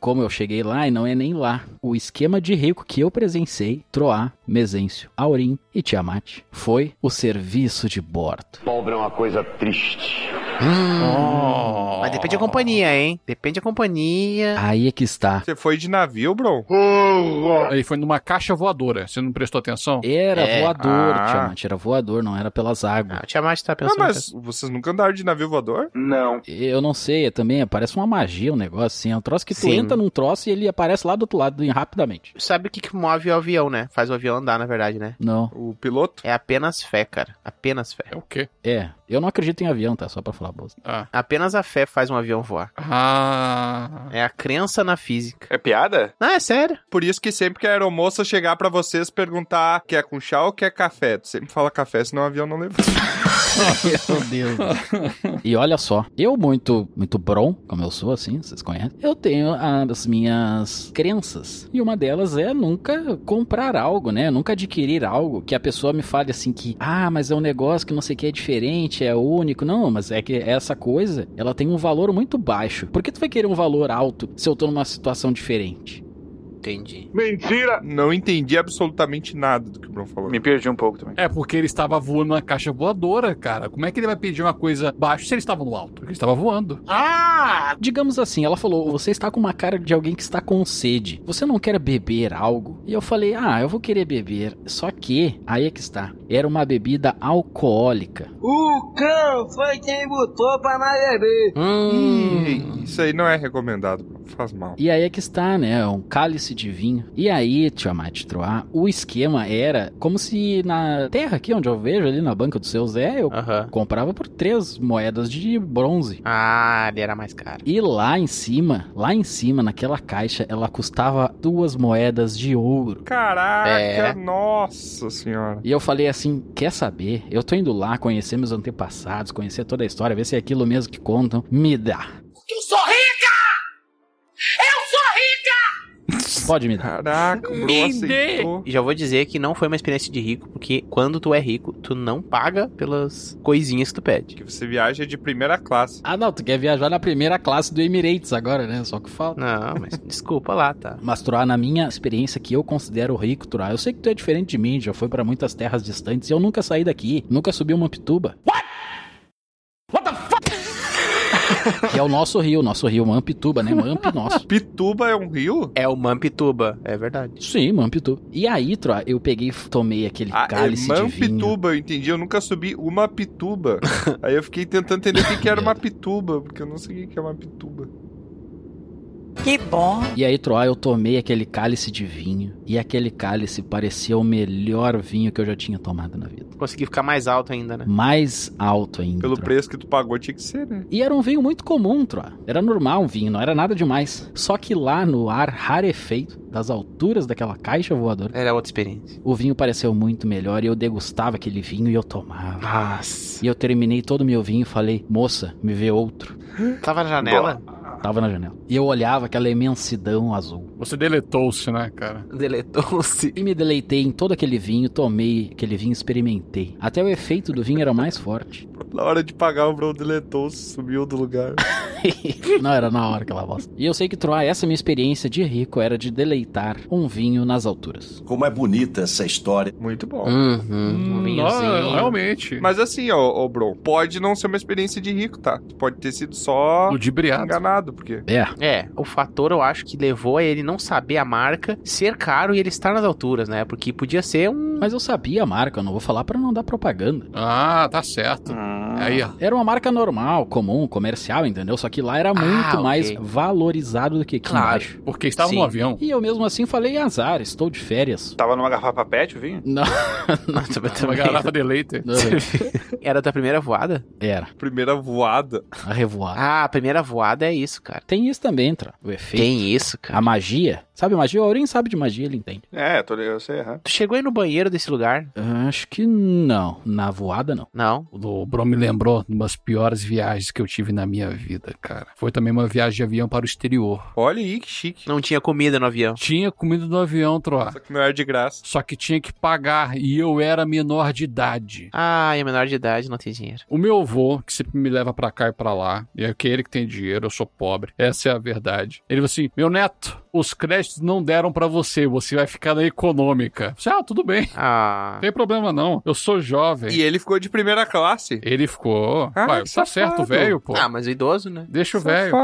como eu cheguei lá e não é nem lá. O esquema de rico que eu presenciei, Troá, Mesêncio, Aurim e Tiamat, foi o serviço de bordo. Pobre é uma coisa triste. Hum. Mas depende da companhia, hein? Depende da companhia. Aí é que está. Você foi de navio, Bron? Aí foi numa caixa voadora. Você não prestou atenção? Era É. voador, Ah. Tiamat, era voador, não era pelas águas. Ah, o Tiamat tá Ah, pensando. mas vocês nunca andaram de navio voador? Não. Eu não sei, também parece uma magia um negócio assim. É um troço que tu Sim. entra num troço e ele aparece lá do outro lado rapidamente. Sabe o que, que move o avião, né? Faz o avião andar, na verdade, né? Não. O piloto? É apenas fé, cara. Apenas fé. É o quê? É, eu não acredito em avião, tá? Só pra falar bosta. Ah. Apenas a fé faz um avião voar. Ah. É a crença na física. É piada? Não, é sério. Por isso que sempre que a aeromoça chegar pra vocês perguntar quer com chá ou quer café, tu sempre fala café, senão o avião não levanta. *laughs* *laughs* Meu Deus. e olha só, eu muito, muito bron, como eu sou assim, vocês conhecem, eu tenho as minhas crenças. E uma delas é nunca comprar algo, né? Nunca adquirir algo que a pessoa me fale assim que, ah, mas é um negócio que não sei o que é diferente, é único. Não, mas é que essa coisa, ela tem um valor muito baixo. Por que tu vai querer um valor alto se eu tô numa situação diferente? Entendi. Mentira! Não entendi absolutamente nada do que o Bron falou. Me perdi um pouco também. É porque ele estava voando na caixa voadora, cara. Como é que ele vai pedir uma coisa baixa se ele estava no alto? Porque ele estava voando. Ah! Digamos assim, ela falou: Você está com uma cara de alguém que está com sede. Você não quer beber algo? E eu falei: Ah, eu vou querer beber. Só que, aí é que está. Era uma bebida alcoólica. O cão foi quem botou pra nós beber. Hum. Isso aí não é recomendado, faz mal. E aí é que está, né? Um cálice de vinho. E aí, Tiamat Troá, o esquema era como se na terra aqui, onde eu vejo, ali na banca do seu Zé, eu comprava por três moedas de bronze. Ah, ele era mais caro. E lá em cima, lá em cima, naquela caixa, ela custava duas moedas de ouro. Caraca, É. nossa senhora. E eu falei assim: quer saber? Eu tô indo lá conhecer meus antepassados, conhecer toda a história, ver se é aquilo mesmo que contam. Me dá. Eu sou rica! Eu sou rica! Pode me dar. Caraca, o Bron Me aceitou. E já vou dizer que não foi uma experiência de rico, porque quando tu é rico, tu não paga pelas coisinhas que tu pede. Que você viaja de primeira classe. Ah, não, tu quer viajar na primeira classe do Emirates agora, né? Só que falta. Não, mas *laughs* desculpa lá, tá? Mas, Turá, na minha experiência que eu considero rico, Turá, eu sei que tu é diferente de mim, já foi pra muitas terras distantes e eu nunca saí daqui, nunca subi uma pituba. What? What the fuck? *laughs* que é o nosso rio, nosso rio Mampituba, né? Mamp *laughs* nosso. Pituba é um rio? É o Mampituba, é verdade. Sim, Mampituba. E aí, Troa, eu peguei e tomei aquele Ah, é cálice de vinho. Mampituba, eu entendi. Eu nunca subi uma pituba. *laughs* Aí eu fiquei tentando entender o que, que era uma pituba, porque eu não sei o que é uma pituba. Que bom. E aí, Troá, eu tomei aquele cálice de vinho. E aquele cálice parecia o melhor vinho que eu já tinha tomado na vida. Consegui ficar mais alto ainda, né? Mais alto ainda. Pelo Troá. preço que tu pagou, tinha que ser, né? E era um vinho muito comum, Troá. Era normal um vinho, não era nada demais. Só que lá no ar rarefeito, das alturas daquela caixa voadora, Era outra experiência. o vinho pareceu muito melhor e eu degustava aquele vinho e eu tomava. Nossa. E eu terminei todo o meu vinho e falei, moça, me vê outro. Tava na janela? Tava na janela. E eu olhava aquela imensidão azul. Você deletou-se, né, cara? Deletou-se. E me deleitei em todo aquele vinho, tomei aquele vinho, experimentei. Até o efeito do vinho era mais forte. Na hora de pagar, o Bro deletou, sumiu do lugar. *laughs* Não era na hora aquela bosta. E eu sei que, Troá, essa minha experiência de rico era de deleitar um vinho nas alturas. Como é bonita essa história. Muito bom. Uhum. Um Hum, vinhozinho. não, realmente. Mas assim, ó, ó, Bro, pode não ser uma experiência de rico, tá? Pode ter sido só Ludibriado. enganado, porque... É, É, o fator eu acho que levou a ele não saber a marca, ser caro e ele estar nas alturas, né? Porque podia ser um. mas eu sabia a marca, eu não vou falar pra não dar propaganda. Ah, tá certo. Aí, ó. Era uma marca normal, comum, comercial, entendeu? Só que lá era muito ok. mais valorizado do que aqui Claro. embaixo. Porque estava Sim. no avião. E eu mesmo assim falei, azar, estou de férias. Tava numa garrafa pet o vinho? Não, *laughs* Nossa, mas Uma também- garrafa de leite. Era a tua primeira voada? era Primeira voada. a revoada. Ah, a primeira voada é isso, cara. Tem isso também, Tra, o efeito. Tem isso, cara. A magia. Sabe magia? O Aurim sabe de magia, ele entende. É, tô, eu sei, aham. Tu chegou aí no banheiro desse lugar? Acho que não. Na voada, não. Não. O Bro me lembrou de umas piores viagens que eu tive na minha vida, cara. Foi também uma viagem de avião para o exterior. Olha aí, que chique. Não tinha comida no avião. Tinha comida no avião, Troá. Só que não era de graça. Só que tinha que pagar e eu era menor de idade. Ah, e a menor de idade não tem dinheiro. O meu avô, que sempre me leva pra cá e pra lá, e é aquele que tem dinheiro, eu sou pobre. Essa é a verdade. Ele falou assim: meu neto, os créditos não deram pra você, você vai ficar na econômica. Falei, ah, tudo bem. Ah. Não tem problema não. Eu sou jovem. E ele ficou de primeira classe. Ele ficou. Ah, Ué, que tá certo, velho, pô. Ah, mas o idoso, né? Deixa o velho.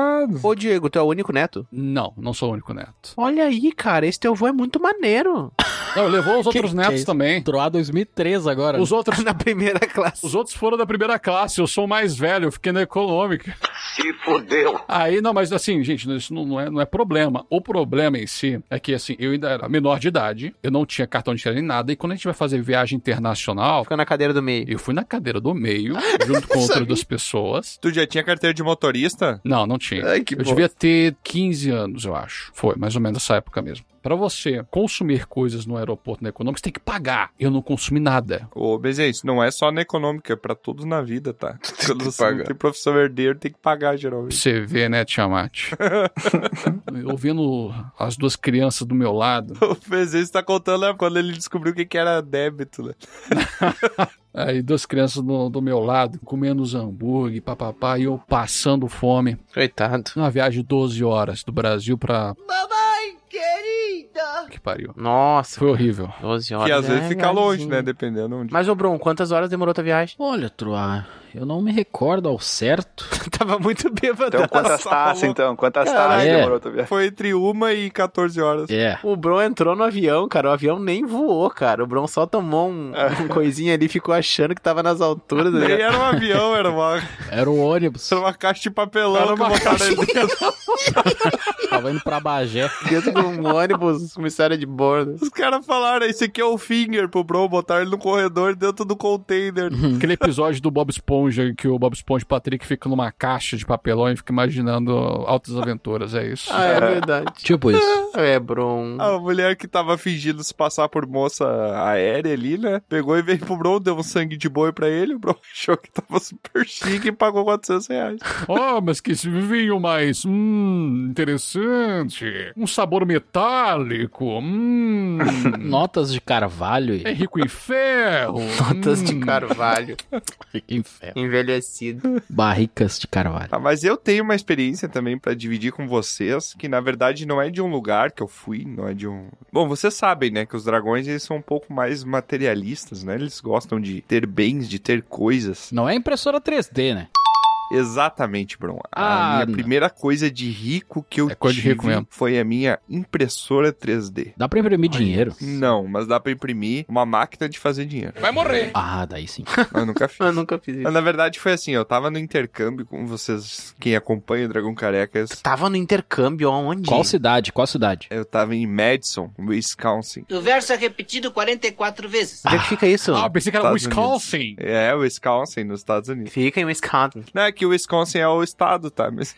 Ô, Diego, tu é o único neto? Não, não sou o único neto. Olha aí, cara, esse teu avô é muito maneiro. Não, levou os outros que netos é isso? também. Troá 2003 agora. Os outros, *laughs* Na primeira classe. os outros foram da primeira classe, eu sou o mais velho, eu fiquei na econômica. Se fodeu. Aí, não, mas assim, gente, isso não, não é, não é problema. O problema em si é que, assim, eu ainda era menor de idade, eu não tinha cartão de crédito nem nada, e quando a gente vai fazer viagem internacional, Ficou na cadeira do meio. eu fui na cadeira do meio, *laughs* junto com outras duas pessoas. Tu já tinha carteira de motorista? Não, não tinha. Ai, que eu bom. devia ter 15 anos, eu acho. Foi, mais ou menos essa época mesmo. Pra você consumir coisas no aeroporto na econômica, você tem que pagar. Eu não consumi nada. Ô, Bezê, isso não é só na econômica, é pra tudo na vida, tá? *laughs* Quando que você não pagar. tem professor herdeiro, tem que pagar, geralmente. você ver, né, Tiamat? *laughs* eu vendo as duas crianças do meu lado. *laughs* O Bezê está contando né, quando ele descobriu o que que era débito, né? *laughs* Aí duas crianças do, do meu lado, comendo os hambúrguer, papapá, e eu passando fome. Coitado. Uma viagem de 12 horas do Brasil pra. Mamãe querida. Que pariu. Nonossa. Foi horrível. 12 horas. Que às é vezes fica longe, né? Dependendo onde. Mas, ô, Bron, quantas horas demorou tua viagem? Olha, Troá, eu não me recordo ao certo. *laughs* Tava muito bêbado. Então, *laughs* quantas taças, então? Quantas taças É. demorou viagem? Foi entre uma e 14 horas. É. O Bron entrou no avião, cara. O avião nem voou, cara. O Bron só tomou um, um coisinha ali e ficou achando que tava nas alturas. Nem né? era um avião, era uma, Era o ônibus. era uma caixa de papelão Era que uma botaram caixa ali dentro. Tava indo pra Bagé. Dentro de um ônibus, comissária de bordo. Os caras falaram, esse aqui é o finger pro Bro, botaram ele no corredor dentro do container. Aquele episódio do Bob Esponja, que o Bob Esponja e o Patrick ficam numa caixa de papelão e ficam imaginando altas aventuras, é isso. Ah, é verdade. *laughs* Tipo isso. É, Bron. A mulher que tava fingindo se passar por moça aérea ali, né? Pegou e veio pro Bro, deu um sangue de boi pra ele. O Bro *laughs* achou que tava super chique e pagou 400 reais. Oh, mas que esse vinho mais, hum, interessante. Um sabor metálico, hum. *laughs* Notas de carvalho. É rico em ferro. Notas de hum. carvalho. Fica em ferro. Envelhecido. *laughs* Barricas de carvalho. Ah, mas eu tenho uma experiência também pra dividir com vocês, que na verdade não é de um lugar que eu fui, não é de um... Bom, vocês sabem, né, que os dragões eles são um pouco mais materialistas, né? Eles gostam de ter bens, de ter coisas. Não é impressora 3D, né? Exatamente, Bron. Ah, a minha não. primeira coisa de rico que eu É coisa de tive rico mesmo. foi a minha impressora 3D. Dá pra imprimir dinheiro? Não, mas dá pra imprimir uma máquina de fazer dinheiro. Vai morrer. Ah, daí sim. *laughs* Eu nunca fiz. Eu nunca fiz isso. Mas, na verdade foi assim, eu tava no intercâmbio com vocês, quem acompanha o Dragão Carecas. Tava no intercâmbio aonde? Qual cidade? Qual cidade? Eu tava em Madison, Wisconsin. O verso é repetido 44 vezes. Onde é que fica isso? Ah, pensei que era Estados Wisconsin. É, Wisconsin, nos Estados Unidos. Fica em Wisconsin. Não é que o Wisconsin é o estado, tá? Mas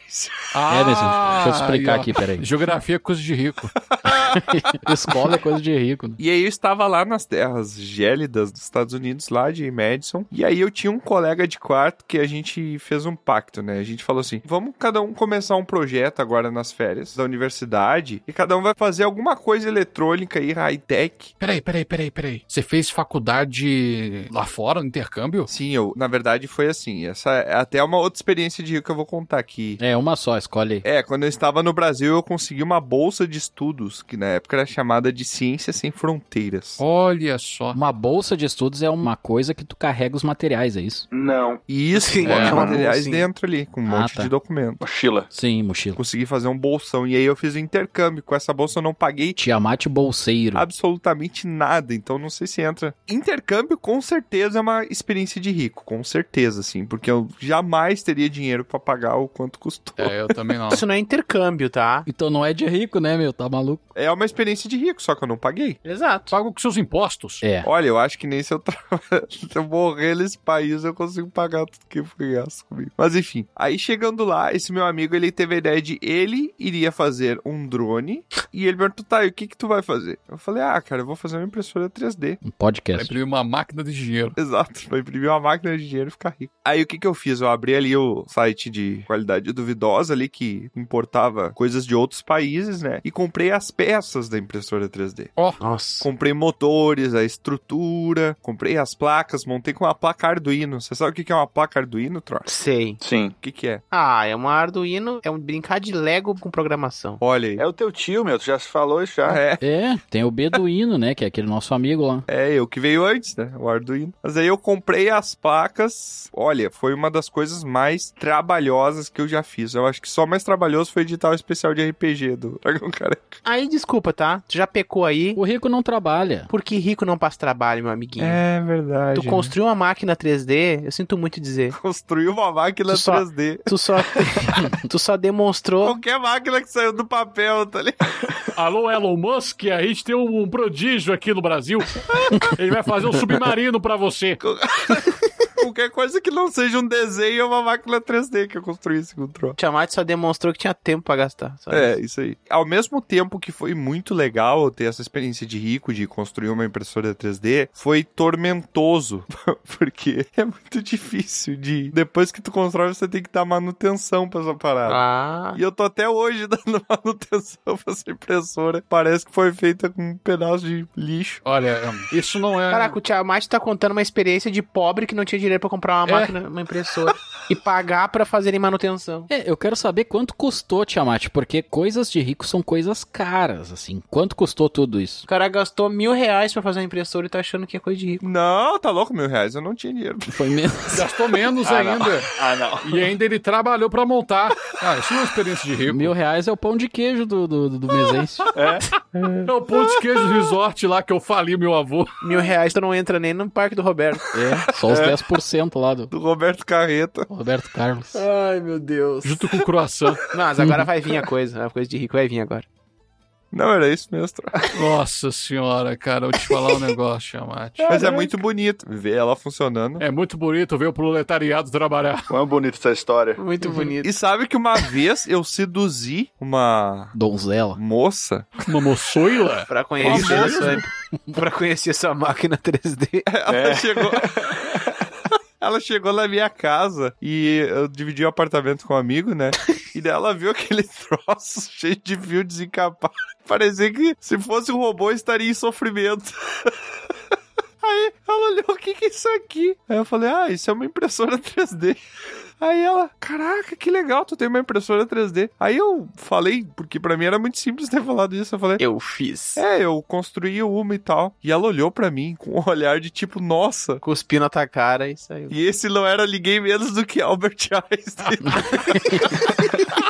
Ah, é mesmo. Deixa eu te explicar aí, ó. aqui, peraí. Geografia é coisa de rico. *laughs* Escola é coisa de rico. né? E aí eu estava lá nas terras gélidas dos Estados Unidos, lá de Madison. E aí eu tinha um colega de quarto que a gente fez um pacto, né? A gente falou assim: vamos cada um começar um projeto agora nas férias da universidade. E cada um vai fazer alguma coisa eletrônica aí, high-tech. Peraí, peraí, peraí, peraí. Você fez faculdade lá fora, no intercâmbio? Sim, eu, na verdade foi assim. Essa é até uma outra experiência de rico que eu vou contar aqui. É, uma só, escolhe aí. É, quando eu estava no Brasil, eu consegui uma bolsa de estudos, que na época era chamada de Ciências Sem Fronteiras. Olha só. Uma bolsa de estudos é uma coisa que tu carrega os materiais, é isso? Não. E isso, Sim, é, materiais bolsinha. dentro ali, com um Ah, monte tá. de documento. Mochila. Sim, mochila. Consegui fazer um bolsão. E aí eu fiz o intercâmbio. Com essa bolsa eu não paguei Tiamat bolseiro. absolutamente nada. Então não sei se entra. Intercâmbio com certeza é uma experiência de rico. Com certeza, sim. Porque eu jamais teria dinheiro pra pagar o quanto custou. É, eu também não. Isso não é intercâmbio, tá? Então não é de rico, né, meu? Tá maluco? É uma experiência de rico, só que eu não paguei. Exato. Paga com seus impostos. É. Olha, eu acho que nem se eu, tra... *laughs* se eu morrer nesse país eu consigo pagar tudo que foi gasto comigo. Mas enfim, aí chegando lá, esse meu amigo ele teve a ideia de ele iria fazer um drone e ele perguntou, tá, e o que que tu vai fazer? Eu falei, ah, cara, eu vou fazer uma impressora 3D. Um Vai podcast. imprimir uma máquina de dinheiro. Exato, pra imprimir uma máquina de dinheiro e ficar rico. Aí o que que eu fiz? Eu abri ali o site de qualidade duvidosa ali que importava coisas de outros países, né? E comprei as peças da impressora 3D. Nossa. Comprei motores, a estrutura, comprei as placas, montei com uma placa Arduino. Você sabe o que é uma placa Arduino, Tro? Sei. Sim. O que que é? Ah, é uma Arduino, é um brincar de Lego com programação. Olha aí. É o teu tio, meu. Tu já se falou isso já. É, É, tem o Beduíno, né? Que é aquele nosso amigo lá. é eu que veio antes, né? O Arduino. Mas aí eu comprei as placas. Olha, foi uma das coisas mais trabalhosas que eu já fiz. Eu acho que só mais trabalhoso foi editar o especial de RPG do Dragão Careca. Aí, desculpa, tá? Tu já pecou aí. O rico não trabalha. Porque rico não passa trabalho, meu amiguinho. É verdade. Tu construiu uma máquina 3D, eu sinto muito dizer. Construiu uma máquina Tu só- 3D. Tu só, *laughs* tu só demonstrou. Qualquer máquina que saiu do papel, tá ligado? *laughs* Alô, Elon Musk, a gente tem um prodígio aqui no Brasil. Ele vai fazer um submarino pra você. *laughs* Qualquer coisa que não seja um desenho é uma máquina 3D que eu construí esse controle. Tiamat só demonstrou que tinha tempo pra gastar. É, isso aí. Ao mesmo tempo que foi muito legal eu ter essa experiência de rico, de construir uma impressora 3D, foi tormentoso. *laughs* Porque é muito difícil de. Depois que tu constrói, você tem que dar manutenção pra essa parada. Ah, E eu tô até hoje *laughs* dando manutenção pra essa impressora. Parece que foi feita com um pedaço de lixo. Olha, isso não é. Caraca, o Tiamat tá contando uma experiência de pobre que não tinha dinheiro pra comprar uma É. máquina, uma impressora e pagar pra fazerem manutenção. É, eu quero saber quanto custou, Tiamat, porque coisas de rico são coisas caras, assim. Quanto custou tudo isso? O cara gastou mil reais pra fazer uma impressora e tá achando que é coisa de rico. Não, tá louco, mil reais. Eu não tinha dinheiro. Foi menos. *laughs* Gastou menos Ah, não. ainda. Ah, não. E ainda ele trabalhou pra montar. Ah, isso não é uma experiência de rico. Mil reais é o pão de queijo do, do, do mesense. É o ponto de queijo resort lá que eu fali meu avô. Mil reais tu não entra nem no parque do Roberto. É, só os 10% lá do Do Roberto Carreta. Roberto Carlos. Ai, meu Deus. Junto com croissant. Mas agora vai vir a coisa. A coisa de rico vai vir agora. Não, era isso mesmo. Nossa senhora, cara, eu vou te falar um negócio, Chamate. Mas é muito bonito ver ela funcionando. É muito bonito ver o proletariado trabalhar. Como é bonita essa história. Muito bonito. E sabe que uma vez eu seduzi uma Donzela. moça. Uma moçoila? Pra conhecer, Uma a sua, *laughs* pra conhecer sua máquina 3D. Ela chegou. *laughs* Ela chegou na minha casa e eu dividi o apartamento com um amigo, né? E daí ela viu aquele *laughs* troço cheio de fio desencapado. Parecia que se fosse um robô estaria em sofrimento. *laughs* Aí ela olhou, o que que é isso aqui? Aí eu falei, ah, isso é uma impressora 3D. Aí ela, caraca, que legal, tu tem uma impressora 3D. Aí eu falei, porque pra mim era muito simples ter falado isso, eu falei, Eu fiz. é, eu construí uma e tal. E ela olhou pra mim com um olhar de tipo, nossa. Cuspiu na tua cara e saiu. E esse não era ninguém menos do que Albert Einstein. *laughs*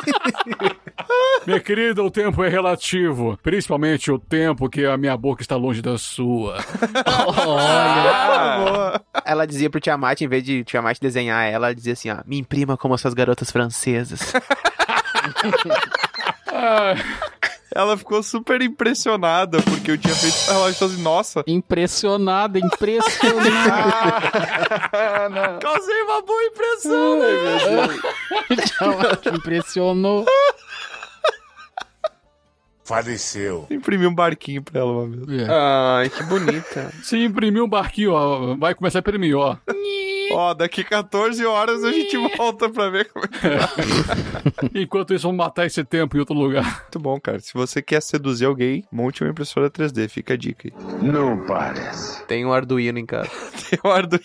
Minha querida, o tempo é relativo. Principalmente o tempo que a minha boca está longe da sua. Ah, boa. Ela dizia pro Tiamat, em vez de Tiamat desenhar ela, ela dizia assim, ó, me imprima como essas garotas francesas. *laughs* Ah, Ela ficou super impressionada porque eu tinha feito. Ela achou assim, nossa, Impressionada, impressionada. *laughs* causei uma boa impressão, né? *laughs* Impressionou. Faleceu. Imprimi um barquinho pra ela uma vez. é. Ai, que bonita. Se imprimir um barquinho, ó, vai começar pelo mim, ó. Ó, *laughs* daqui 14 horas a gente volta pra ver como é que tá. *laughs* Enquanto isso, vamos matar esse tempo em outro lugar. Muito bom, cara. Se você quer seduzir alguém, monte uma impressora 3D. Fica a dica aí. Não parece. Tem um Arduino em casa. *laughs* Tem um Arduino.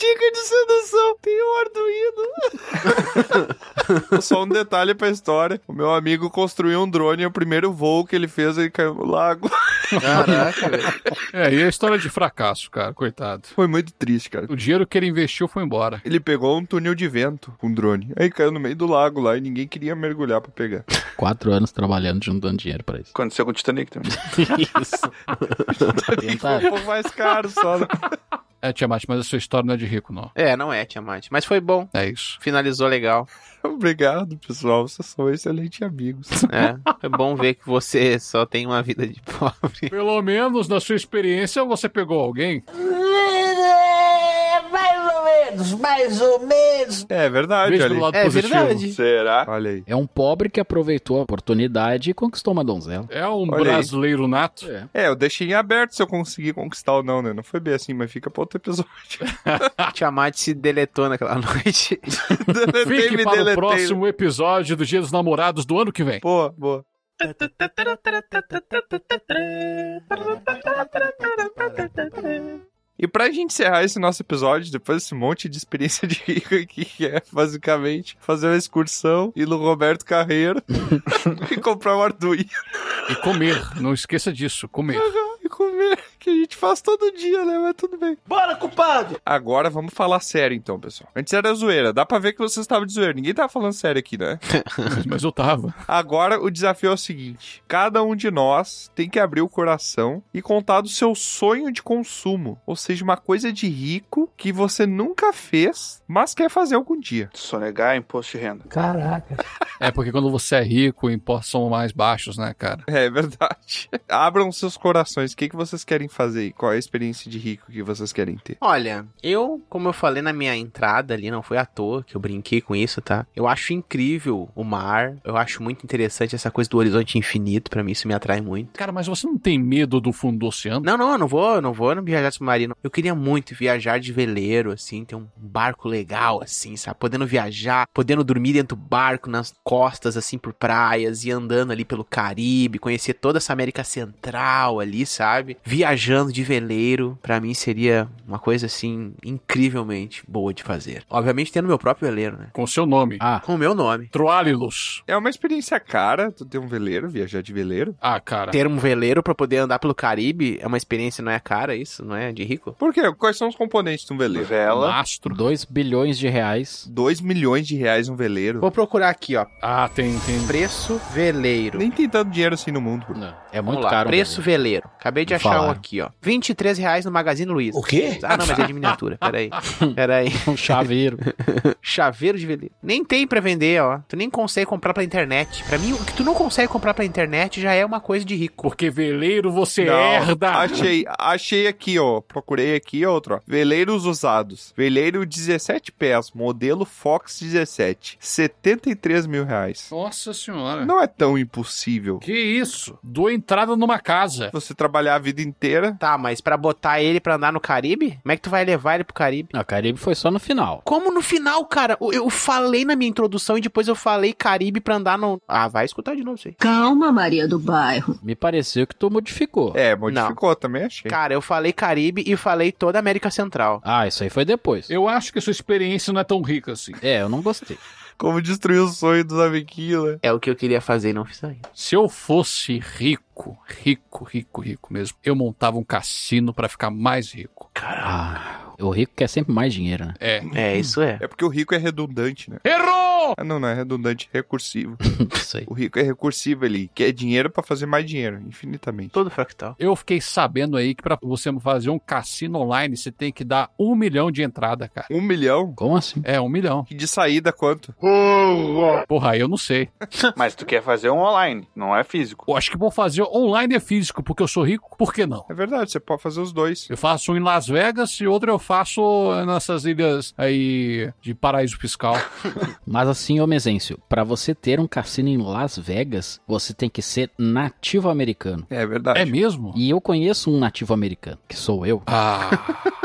Dica de sedução, tem um Arduino. *laughs* Só um detalhe pra história. O meu amigo construiu um drone e o primeiro voo que ele fez, ele caiu no lago. Caraca, velho. É, e a história de fracasso, cara, coitado. Foi muito triste, cara. O dinheiro que ele investiu foi embora. Ele pegou um túnel de vento com um drone. Aí caiu no meio do lago lá e ninguém queria mergulhar pra pegar. Quatro anos trabalhando, juntando dinheiro pra isso. Aconteceu com o Titanic também. *laughs* Isso. *laughs* Foi Tentar. um pouco mais caro só. É, Tiamat, mas a sua história não é de rico, não. É, não é, Tiamat. Mas foi bom. É isso. Finalizou legal. *laughs* Obrigado, pessoal. Vocês são excelentes amigos. *laughs* É, é bom ver que você só tem uma vida de pobre. Pelo menos na sua experiência você pegou alguém. Mais ou menos, mais ou menos. É verdade, Veja olha aí. É positivo. verdade. Será? Olha aí. É um pobre que aproveitou a oportunidade e conquistou uma donzela. É um Olha aí. brasileiro nato. É. É, eu deixei em aberto se eu conseguir conquistar ou não, né? Não foi bem assim, mas fica pra outro episódio. *laughs* Tiamat se deletou naquela noite. *laughs* Deletei, Fique me para o deletei. próximo episódio do Dia dos Namorados do ano que vem. Boa, boa. *laughs* E pra gente encerrar esse nosso episódio, depois desse monte de experiência de rico aqui, que é basicamente fazer uma excursão, ir no Roberto Carreiro *laughs* e comprar um Arduino E comer. Não esqueça disso, comer. e comer, que a gente faz todo dia, né? Mas tudo bem. Bora, culpado! Agora vamos falar sério então, pessoal. Antes era zoeira, dá pra ver que vocês estavam de zoeira. Ninguém tava falando sério aqui, né? *laughs* Mas eu tava. Agora o desafio é o seguinte: cada um de nós tem que abrir o coração e contar do seu sonho de consumo, ou seja, uma coisa de rico que você nunca fez, mas quer fazer algum dia. Sonegar imposto de renda. Caraca. É porque quando você é rico, impostos são mais baixos, né, cara? É verdade. *laughs* Abram seus corações. O que, que vocês querem fazer? aí? Qual é a experiência de rico que vocês querem ter? Olha, eu, como eu falei na minha entrada ali, não foi à toa que eu brinquei com isso, tá? Eu acho incrível o mar, eu acho muito interessante essa coisa do horizonte infinito, pra mim isso me atrai muito. Cara, mas você não tem medo do fundo do oceano? Não, não, eu não vou, eu não vou no viajar submarino. Eu queria muito viajar de veleiro, assim, ter um barco legal, assim, sabe? Podendo viajar, podendo dormir dentro do barco, nas costas, assim, por praias, e andando ali pelo Caribe, conhecer toda essa América Central ali, sabe? Viajando de veleiro, pra mim seria uma coisa, assim, incrivelmente boa de fazer. Obviamente tendo meu próprio veleiro, né? Com seu nome. Ah, Com o meu nome. Troalilus. É uma experiência cara, tu ter um veleiro, viajar de veleiro. Ah, cara. Ter um veleiro pra poder andar pelo Caribe é uma experiência, não é cara isso? Não é de rico? Por quê? Quais são os componentes de um veleiro? Vela. Mastro. 2 bilhões de reais. 2 milhões de reais um veleiro. Vou procurar aqui, ó. Ah, tem, tem. Preço veleiro. Nem tem tanto dinheiro assim no mundo. Não, é muito Vamos lá, caro. um preço veleiro. Acabei de Me achar um falaram. Aqui, ó. 23 reais no Magazine Luiza. O quê? Ah, não, mas é de miniatura. Peraí. Peraí. *laughs* Um chaveiro. *laughs* Chaveiro de veleiro. Nem tem pra vender, ó. Tu nem consegue comprar pela internet. Pra mim, o que tu não consegue comprar pela internet já é uma coisa de rico. Porque veleiro você Não, herda. Achei, achei aqui, ó. Procurei aqui outro, ó. Veleiros usados. Veleiro 17 pés, modelo Fox 17. 73 mil reais. Nossa senhora. Não é tão impossível. Que isso? Dou entrada numa casa. Você trabalhar a vida inteira. Tá, Tá, mas pra botar ele pra andar no Caribe? Como é que tu vai levar ele pro Caribe? Não, Caribe foi só no final. Como no final, cara? Eu, eu falei na minha introdução e depois eu falei Caribe pra andar no. Ah, vai escutar de novo isso aí. Calma, Maria do Bairro. Me pareceu que tu modificou. É, modificou, também achei. Cara, eu falei Caribe e falei toda a América Central. Ah, isso aí foi depois. Eu acho que a sua experiência não é tão rica assim. É, eu não gostei. Como destruir o sonho dos amiguinhos, né? É o que eu queria fazer e não fiz ainda. Se eu fosse rico, rico, rico, rico mesmo, eu montava um cassino pra ficar mais rico. Ah, o rico quer sempre mais dinheiro, né? É. É, isso é. É porque o rico é redundante, né? Errou! Ah, não, não é redundante, é recursivo. *laughs* Isso aí. O rico é recursivo, ele quer dinheiro pra fazer mais dinheiro, infinitamente. Todo fractal. Eu fiquei sabendo aí que pra você fazer um cassino online, você tem que dar um milhão de entrada, cara. Um milhão? Como assim? É, um milhão. E de saída, quanto? Porra, aí eu não sei. *laughs* Mas tu quer fazer um online, não é físico. Eu acho que vou fazer online é físico, porque eu sou rico. Por que não? É verdade, você pode fazer os dois. Eu faço um em Las Vegas e outro eu faço nessas ilhas aí de paraíso fiscal. *laughs* Mas assim, ô Mesêncio, pra você ter um cassino em Las Vegas, você tem que ser nativo americano. É verdade. É mesmo? E eu conheço um nativo americano, que sou eu. Ah, *laughs*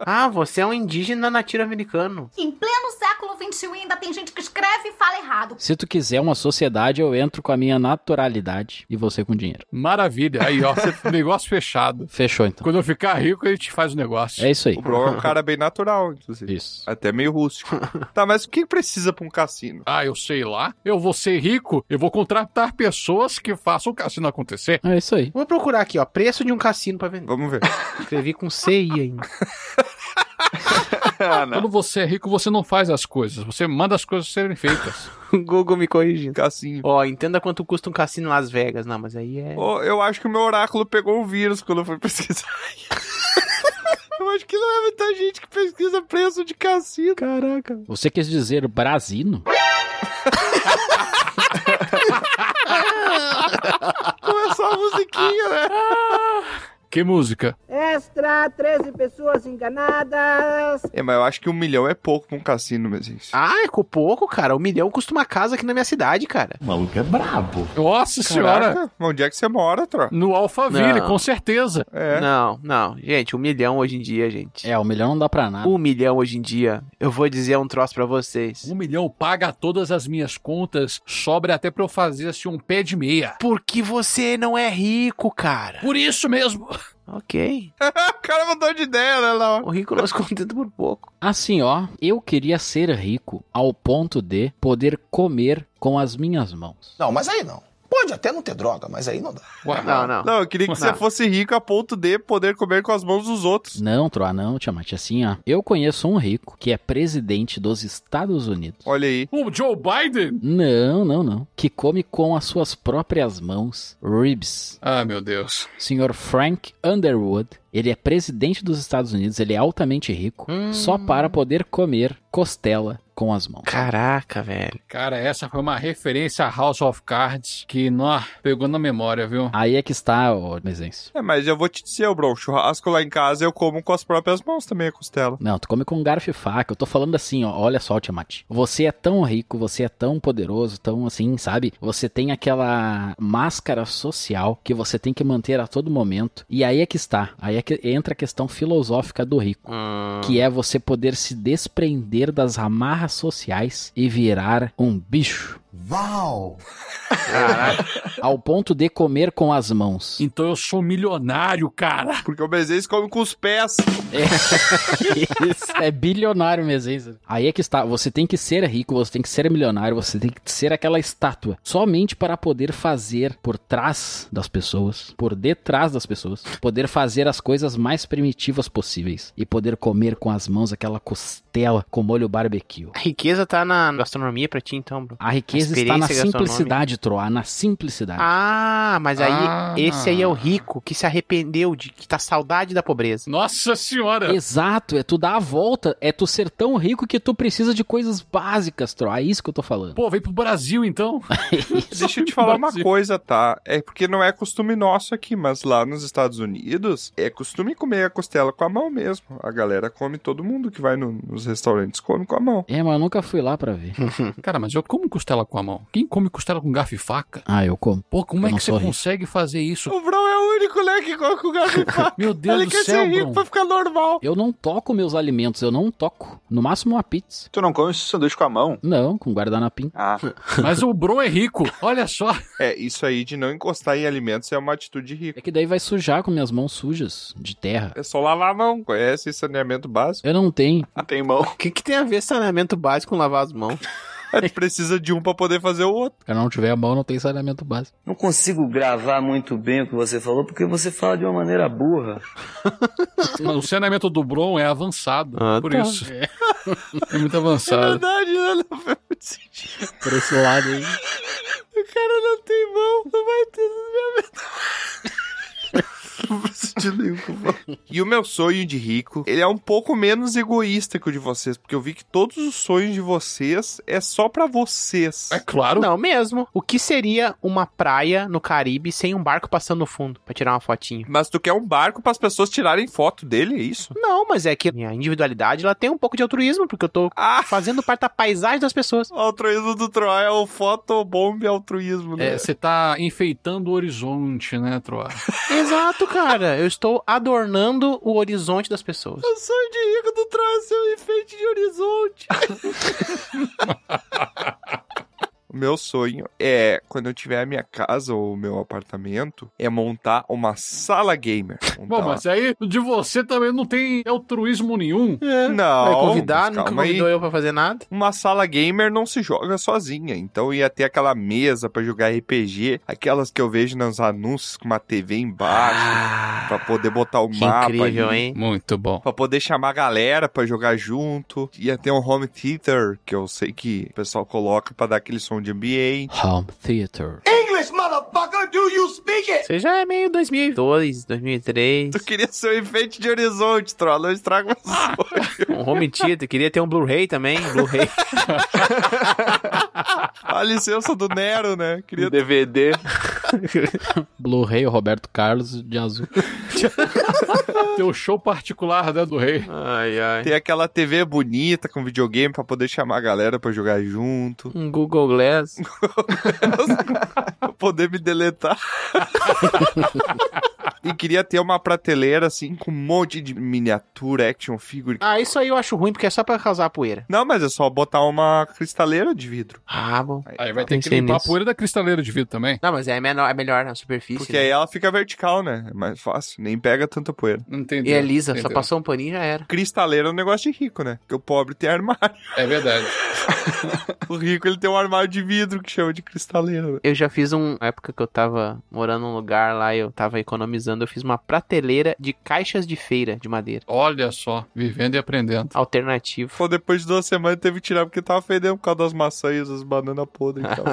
Ah, você é um indígena nativo americano. Em pleno século XXI ainda tem gente que escreve e fala errado. Se tu quiser uma sociedade, eu entro com a minha naturalidade e você com dinheiro. maravilha. Aí, ó, *laughs* negócio fechado. Fechou então. Quando eu ficar rico, a gente faz o negócio. É isso aí. O É um cara bem natural, inclusive. Isso. Até meio rústico. tá, mas o que precisa pra um cassino? Ah, eu sei lá. Eu vou ser rico, eu vou contratar pessoas que façam o cassino acontecer. É isso aí. Vou procurar aqui, ó. Preço de um cassino pra vender. Vamos ver. *laughs* Escrevi com CI ainda. *laughs* Ah. Quando você é rico, você não faz as coisas, você manda as coisas serem feitas. *laughs* O Google me corrigindo. Cassino. Ó, entenda quanto custa um cassino em Las Vegas. Não, mas aí é. Ô, eu acho que o meu oráculo pegou um vírus quando eu fui pesquisar. Eu acho que não é muita gente que pesquisa preço de cassino. Caraca. Você quis dizer brasino? *laughs* Não é só a musiquinha, né? *laughs* Que música? Extra, 13 pessoas enganadas. É, mas eu acho que um milhão é pouco pra um cassino, mas isso. Ah, é com pouco, cara. Um milhão custa uma casa aqui na minha cidade, cara. O maluco é brabo. Nossa senhora! Caraca, mas onde é que você mora, Tro? No Alphaville, Não. com certeza. É. Não, não. Gente, um milhão hoje em dia, gente. É, um milhão não dá pra nada. Um milhão hoje em dia. Eu vou dizer um troço pra vocês. Um milhão paga todas as minhas contas, sobra até pra eu fazer assim um pé de meia. Porque você não é rico, cara. Por isso mesmo. Ok. *laughs* o cara mudou de ideia, né, Léo? O rico não se contenta por pouco. Assim, ó, eu queria ser rico ao ponto de poder comer com as minhas mãos. Não, mas aí não. Pode até não ter droga, mas aí não dá. Ué, Não, não. Não, eu queria que você Não. fosse rico a ponto de poder comer com as mãos dos outros. Não, Troa, não, Tiamat. Assim, ó, eu conheço um rico que é presidente dos Estados Unidos. Olha aí. O Joe Biden? Não, não, não. Que come com as suas próprias mãos ribs. Ah, meu Deus. Senhor Frank Underwood. Ele é presidente dos Estados Unidos, ele é altamente rico, só para poder comer costela com as mãos. Caraca, velho. Cara, essa foi uma referência a House of Cards que, nó, pegou na memória, viu? Aí é que está, ô Mesencio. É, mas eu vou te dizer, bro, churrasco lá em casa eu como com as próprias mãos também a costela. Não, tu come com garfo e faca. Eu tô falando assim, ó. Olha só, Tiamat. Você é tão rico, você é tão poderoso, tão assim, sabe? Você tem aquela máscara social que você tem que manter a todo momento. E aí é que está. Aí é que entra a questão filosófica do rico. Que é você poder se desprender das amarras sociais e virar um bicho. Uau! Ao ponto de comer com as mãos. Então eu sou milionário, cara. Porque o Bezes come com os pés. *laughs* Isso é bilionário hein? Aí é que está. Você tem que ser rico, você tem que ser milionário, você tem que ser aquela estátua. Somente para poder fazer por trás das pessoas, por detrás das pessoas, poder fazer as coisas mais primitivas possíveis e poder comer com as mãos aquela costela com molho barbecue. A riqueza tá na gastronomia pra ti, então, bro. A riqueza está na simplicidade, Troa, na simplicidade. Ah, mas aí Ah. esse aí é o rico que se arrependeu de que tá saudade da pobreza. Nossa senhora. Exato, é tu dar a volta, é tu ser tão rico que tu precisa de coisas básicas, Troa. É isso que eu tô falando. Pô, vem pro Brasil então. *laughs* Deixa eu te falar uma coisa, tá? É porque não é costume nosso aqui, mas lá nos Estados Unidos é costume comer a costela com a mão mesmo. A galera come, todo mundo que vai no- nos restaurantes come com a mão. É, mas eu nunca fui lá pra ver. *laughs* Cara, mas eu como costela com a mão? Quem come costela com garfo e faca? Ah, eu como. Pô, como Eu é que você rico. consegue fazer isso? O Bron é o único, né, que come com garfo e *laughs* faca. Meu Deus Ele do quer céu, ser rico Bron. pra ficar normal. Eu não toco meus alimentos, eu não toco. No máximo uma pizza. Tu não come esse sanduíche com a mão? Não, com guardanapim. Ah, *laughs* Mas o Bron é rico, olha só. É, isso aí de não encostar em alimentos é uma atitude rica. É que daí vai sujar com minhas mãos sujas, de terra. É só lavar a mão. Conhece saneamento básico? Eu não tenho. tem mão. O que, que tem a ver saneamento básico com lavar as mãos? *laughs* A gente precisa de um pra poder fazer o outro. Se não tiver a mão, não tem saneamento básico. Não consigo gravar muito bem o que você falou, porque você fala de uma maneira burra. *laughs* O saneamento do Bron é avançado, Ah, por tá. isso. É, *laughs* muito É avançado. verdade, né? Não faz muito sentido. Por esse lado aí. O cara não tem mão, não vai ter saneamento. Não faz sentido nenhum que eu falo. *laughs* E o meu sonho de rico, ele é um pouco menos egoísta que o de vocês, porque eu vi que todos os sonhos de vocês é só pra vocês. É claro. Não, mesmo. O que seria uma praia no Caribe sem um barco passando no fundo pra tirar uma fotinho? Mas tu quer um barco para as pessoas tirarem foto dele, é isso? Não, mas é que minha individualidade ela tem um pouco de altruísmo, porque eu tô Ah! *laughs* fazendo parte da paisagem das pessoas. O altruísmo do Troy é o fotobomb altruísmo, né? É, você tá enfeitando o horizonte, né, Troa? *laughs* Exato, cara. Eu estou adornando o horizonte das pessoas. O sonho de rico do Troy é ser um enfeite de horizonte. *laughs* O meu sonho é, quando eu tiver a minha casa ou o meu apartamento, é montar uma sala gamer. *laughs* Montar Bom, mas aí de você também não tem altruísmo nenhum. uma- Não, Vai convidar, nunca calma aí. convidou eu pra fazer nada. Uma sala gamer não se joga sozinha, então ia ter aquela mesa pra jogar RPG, aquelas que eu vejo nos anúncios com uma TV embaixo, pra poder botar o Que mapa incrível, ali. hein? Muito bom. Pra poder chamar a galera pra jogar junto. Ia ter um home theater, que eu sei que o pessoal coloca pra dar aquele som de ambiente. Home Theater. English, motherfucker, do you speak it? Você já é meio 2002, 2003. Tu queria ser um enfeite de horizonte, Troll, não estraga meu sonho. *laughs* Um home theater. Queria ter um Blu-ray também. Blu-ray. *laughs* A licença do Nero, né? Queria DVD. *laughs* Blu-ray, o Roberto Carlos de azul. Teu show particular, né, do rei. Ai, ai. ter aquela TV bonita com videogame pra poder chamar a galera pra jogar junto. Um Google Glass. Pra *laughs* poder me deletar. *laughs* e queria ter uma prateleira assim com um monte de miniatura, action figure. Ah, isso aí eu acho ruim, porque é só pra causar poeira. Não, mas é só botar uma cristaleira de vidro. Ah, bom. Aí vai ter que limpar nisso. a poeira da cristaleira de vidro também. Não, mas é menor, é melhor na superfície. Porque né? aí ela fica vertical, né? É mais fácil. Nem pega tanta poeira. Não entendeu. E é lisa, só entendeu. passou um paninho e já era. Cristaleira é um negócio de rico, né? Porque o pobre tem armário. É verdade. *laughs* O rico, ele tem um armário de vidro que chama de cristaleira. né? Eu já fiz um. Na época que eu tava morando num lugar lá, eu tava economizando, eu fiz uma prateleira de caixas de feira de madeira. Olha só, vivendo e aprendendo. Alternativo. Pô, depois de duas semanas teve que tirar porque tava fedendo por causa das maçãs, das bananas podres *laughs* e tal.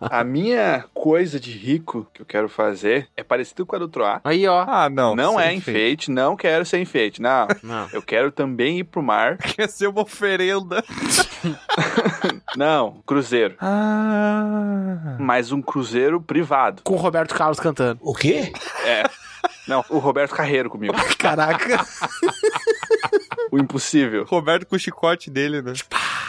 *laughs* A minha coisa de rico que eu quero fazer é parecido com a do Troá. Aí, ó. Ah, não. Não, é enfeite, não quero ser enfeite. Não, Não. eu quero também ir pro mar. *laughs* Quer ser uma oferenda. Não, cruzeiro. Ah. Mas um cruzeiro privado. Com o Roberto Carlos cantando. O quê? É. Não, o Roberto Carreiro comigo. *laughs* Caraca. *laughs* O impossível. Roberto com o chicote dele, né?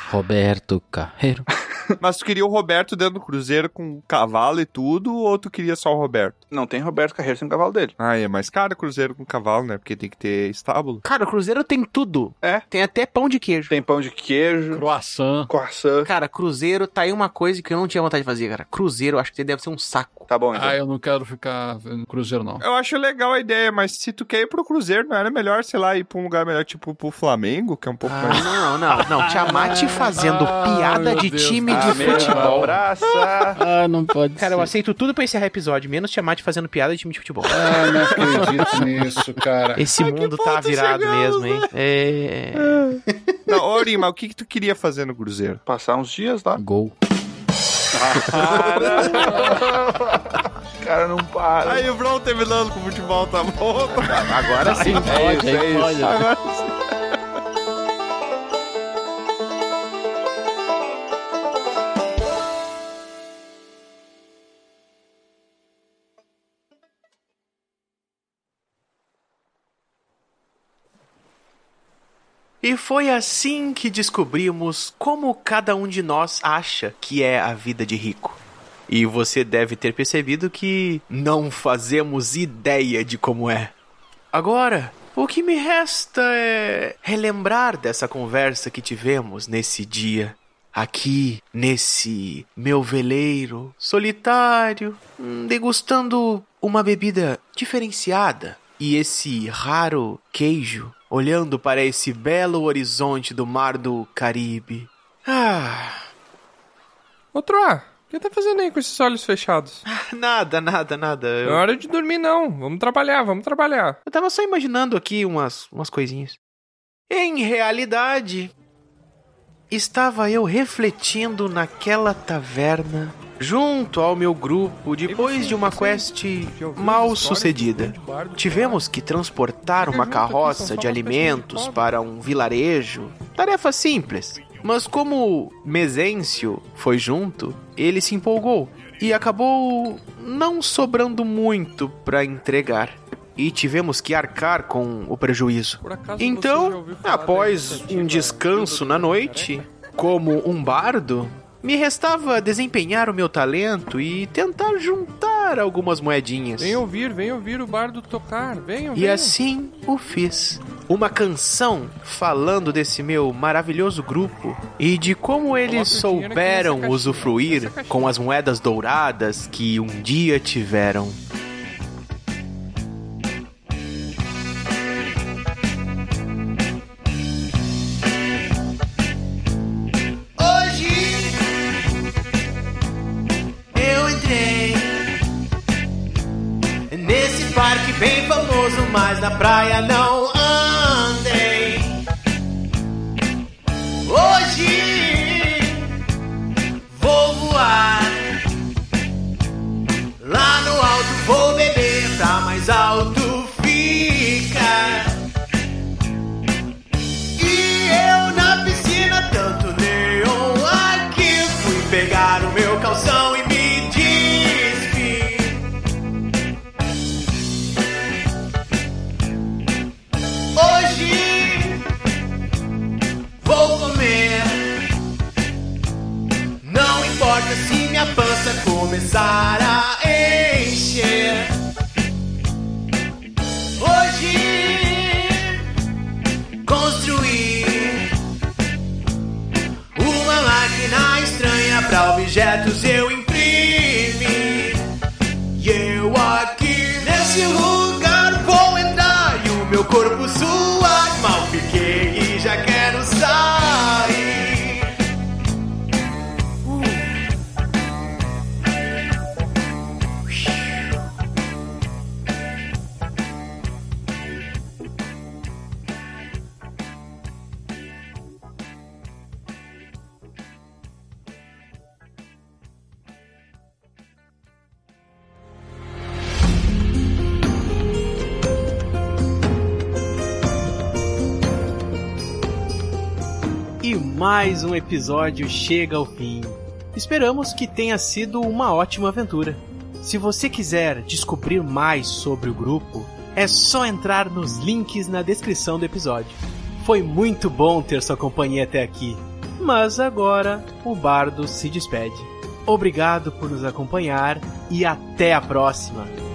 Roberto Carreiro. *laughs* Mas tu queria o Roberto dentro do cruzeiro com cavalo e tudo, ou tu queria só o Roberto? Não tem Roberto Carreiro sem o cavalo dele. Ah, é mais caro o cruzeiro com cavalo, né? Porque tem que ter estábulo. Cara, o Cruzeiro tem tudo. É. Tem até pão de queijo. Tem pão de queijo, Croissant. croissant. Cara, Cruzeiro tá aí uma coisa que eu não tinha vontade de fazer, cara. Cruzeiro, eu acho que deve ser um saco. Tá bom, então. Ah, eu não quero ficar no cruzeiro, não. Eu acho legal a ideia, mas se tu quer ir pro cruzeiro, não era melhor, sei lá, ir pra um lugar melhor, tipo pro Flamengo, que é um pouco Ah, mais... não, não, não. Tiamat fazendo Ah, piada de Deus. time Ah, de futebol. Abraça. Ah, não pode Cara, eu ser. aceito tudo pra encerrar episódio, menos Tiamat fazendo piada de time de futebol. Ah, não acredito nisso, cara. Esse mundo tá virado chegamos, mesmo, hein? É. Não, ô, Rima, o que que tu queria fazer no cruzeiro? Passar uns dias lá. Gol. *laughs* Cara, não para. Aí o Brown terminando com o futebol, tá bom? Agora sim. Pode, isso, é isso. Agora sim. E foi assim que descobrimos como cada um de nós acha que é a vida de rico. E você deve ter percebido que não fazemos ideia de como é. Agora, o que me resta é relembrar dessa conversa que tivemos nesse dia. Aqui, nesse meu veleiro solitário, hum, degustando uma bebida diferenciada e esse raro queijo, olhando para esse belo horizonte do mar do Caribe. Ah, Outro A, o que tá fazendo aí com esses olhos fechados? *laughs* nada, nada, nada. Não é Eu, hora de dormir, não. Vamos trabalhar, vamos trabalhar. eu tava só imaginando aqui umas, umas coisinhas. Em realidade, estava eu refletindo naquela taverna junto ao meu grupo depois de uma quest mal sucedida. Tivemos que transportar uma carroça de alimentos para um vilarejo. Tarefa simples. Mas como Mesêncio foi junto, ele se empolgou e acabou não sobrando muito para entregar. E tivemos que arcar com o prejuízo. Então, após um descanso na noite, como um bardo, me restava desempenhar o meu talento e tentar juntar algumas moedinhas. Vem ouvir, vem ouvir o bardo tocar. Venham, E venham. assim o fiz. Uma canção falando desse meu maravilhoso grupo e de como eles souberam usufruir com as moedas douradas que um dia tiveram. Mas na praia não episódio chega ao fim. Esperamos que tenha sido uma ótima aventura. Se você quiser descobrir mais sobre o grupo, é só entrar nos links na descrição do episódio. Foi muito bom ter sua companhia até aqui, mas agora o bardo se despede. Obrigado por nos acompanhar e até a próxima!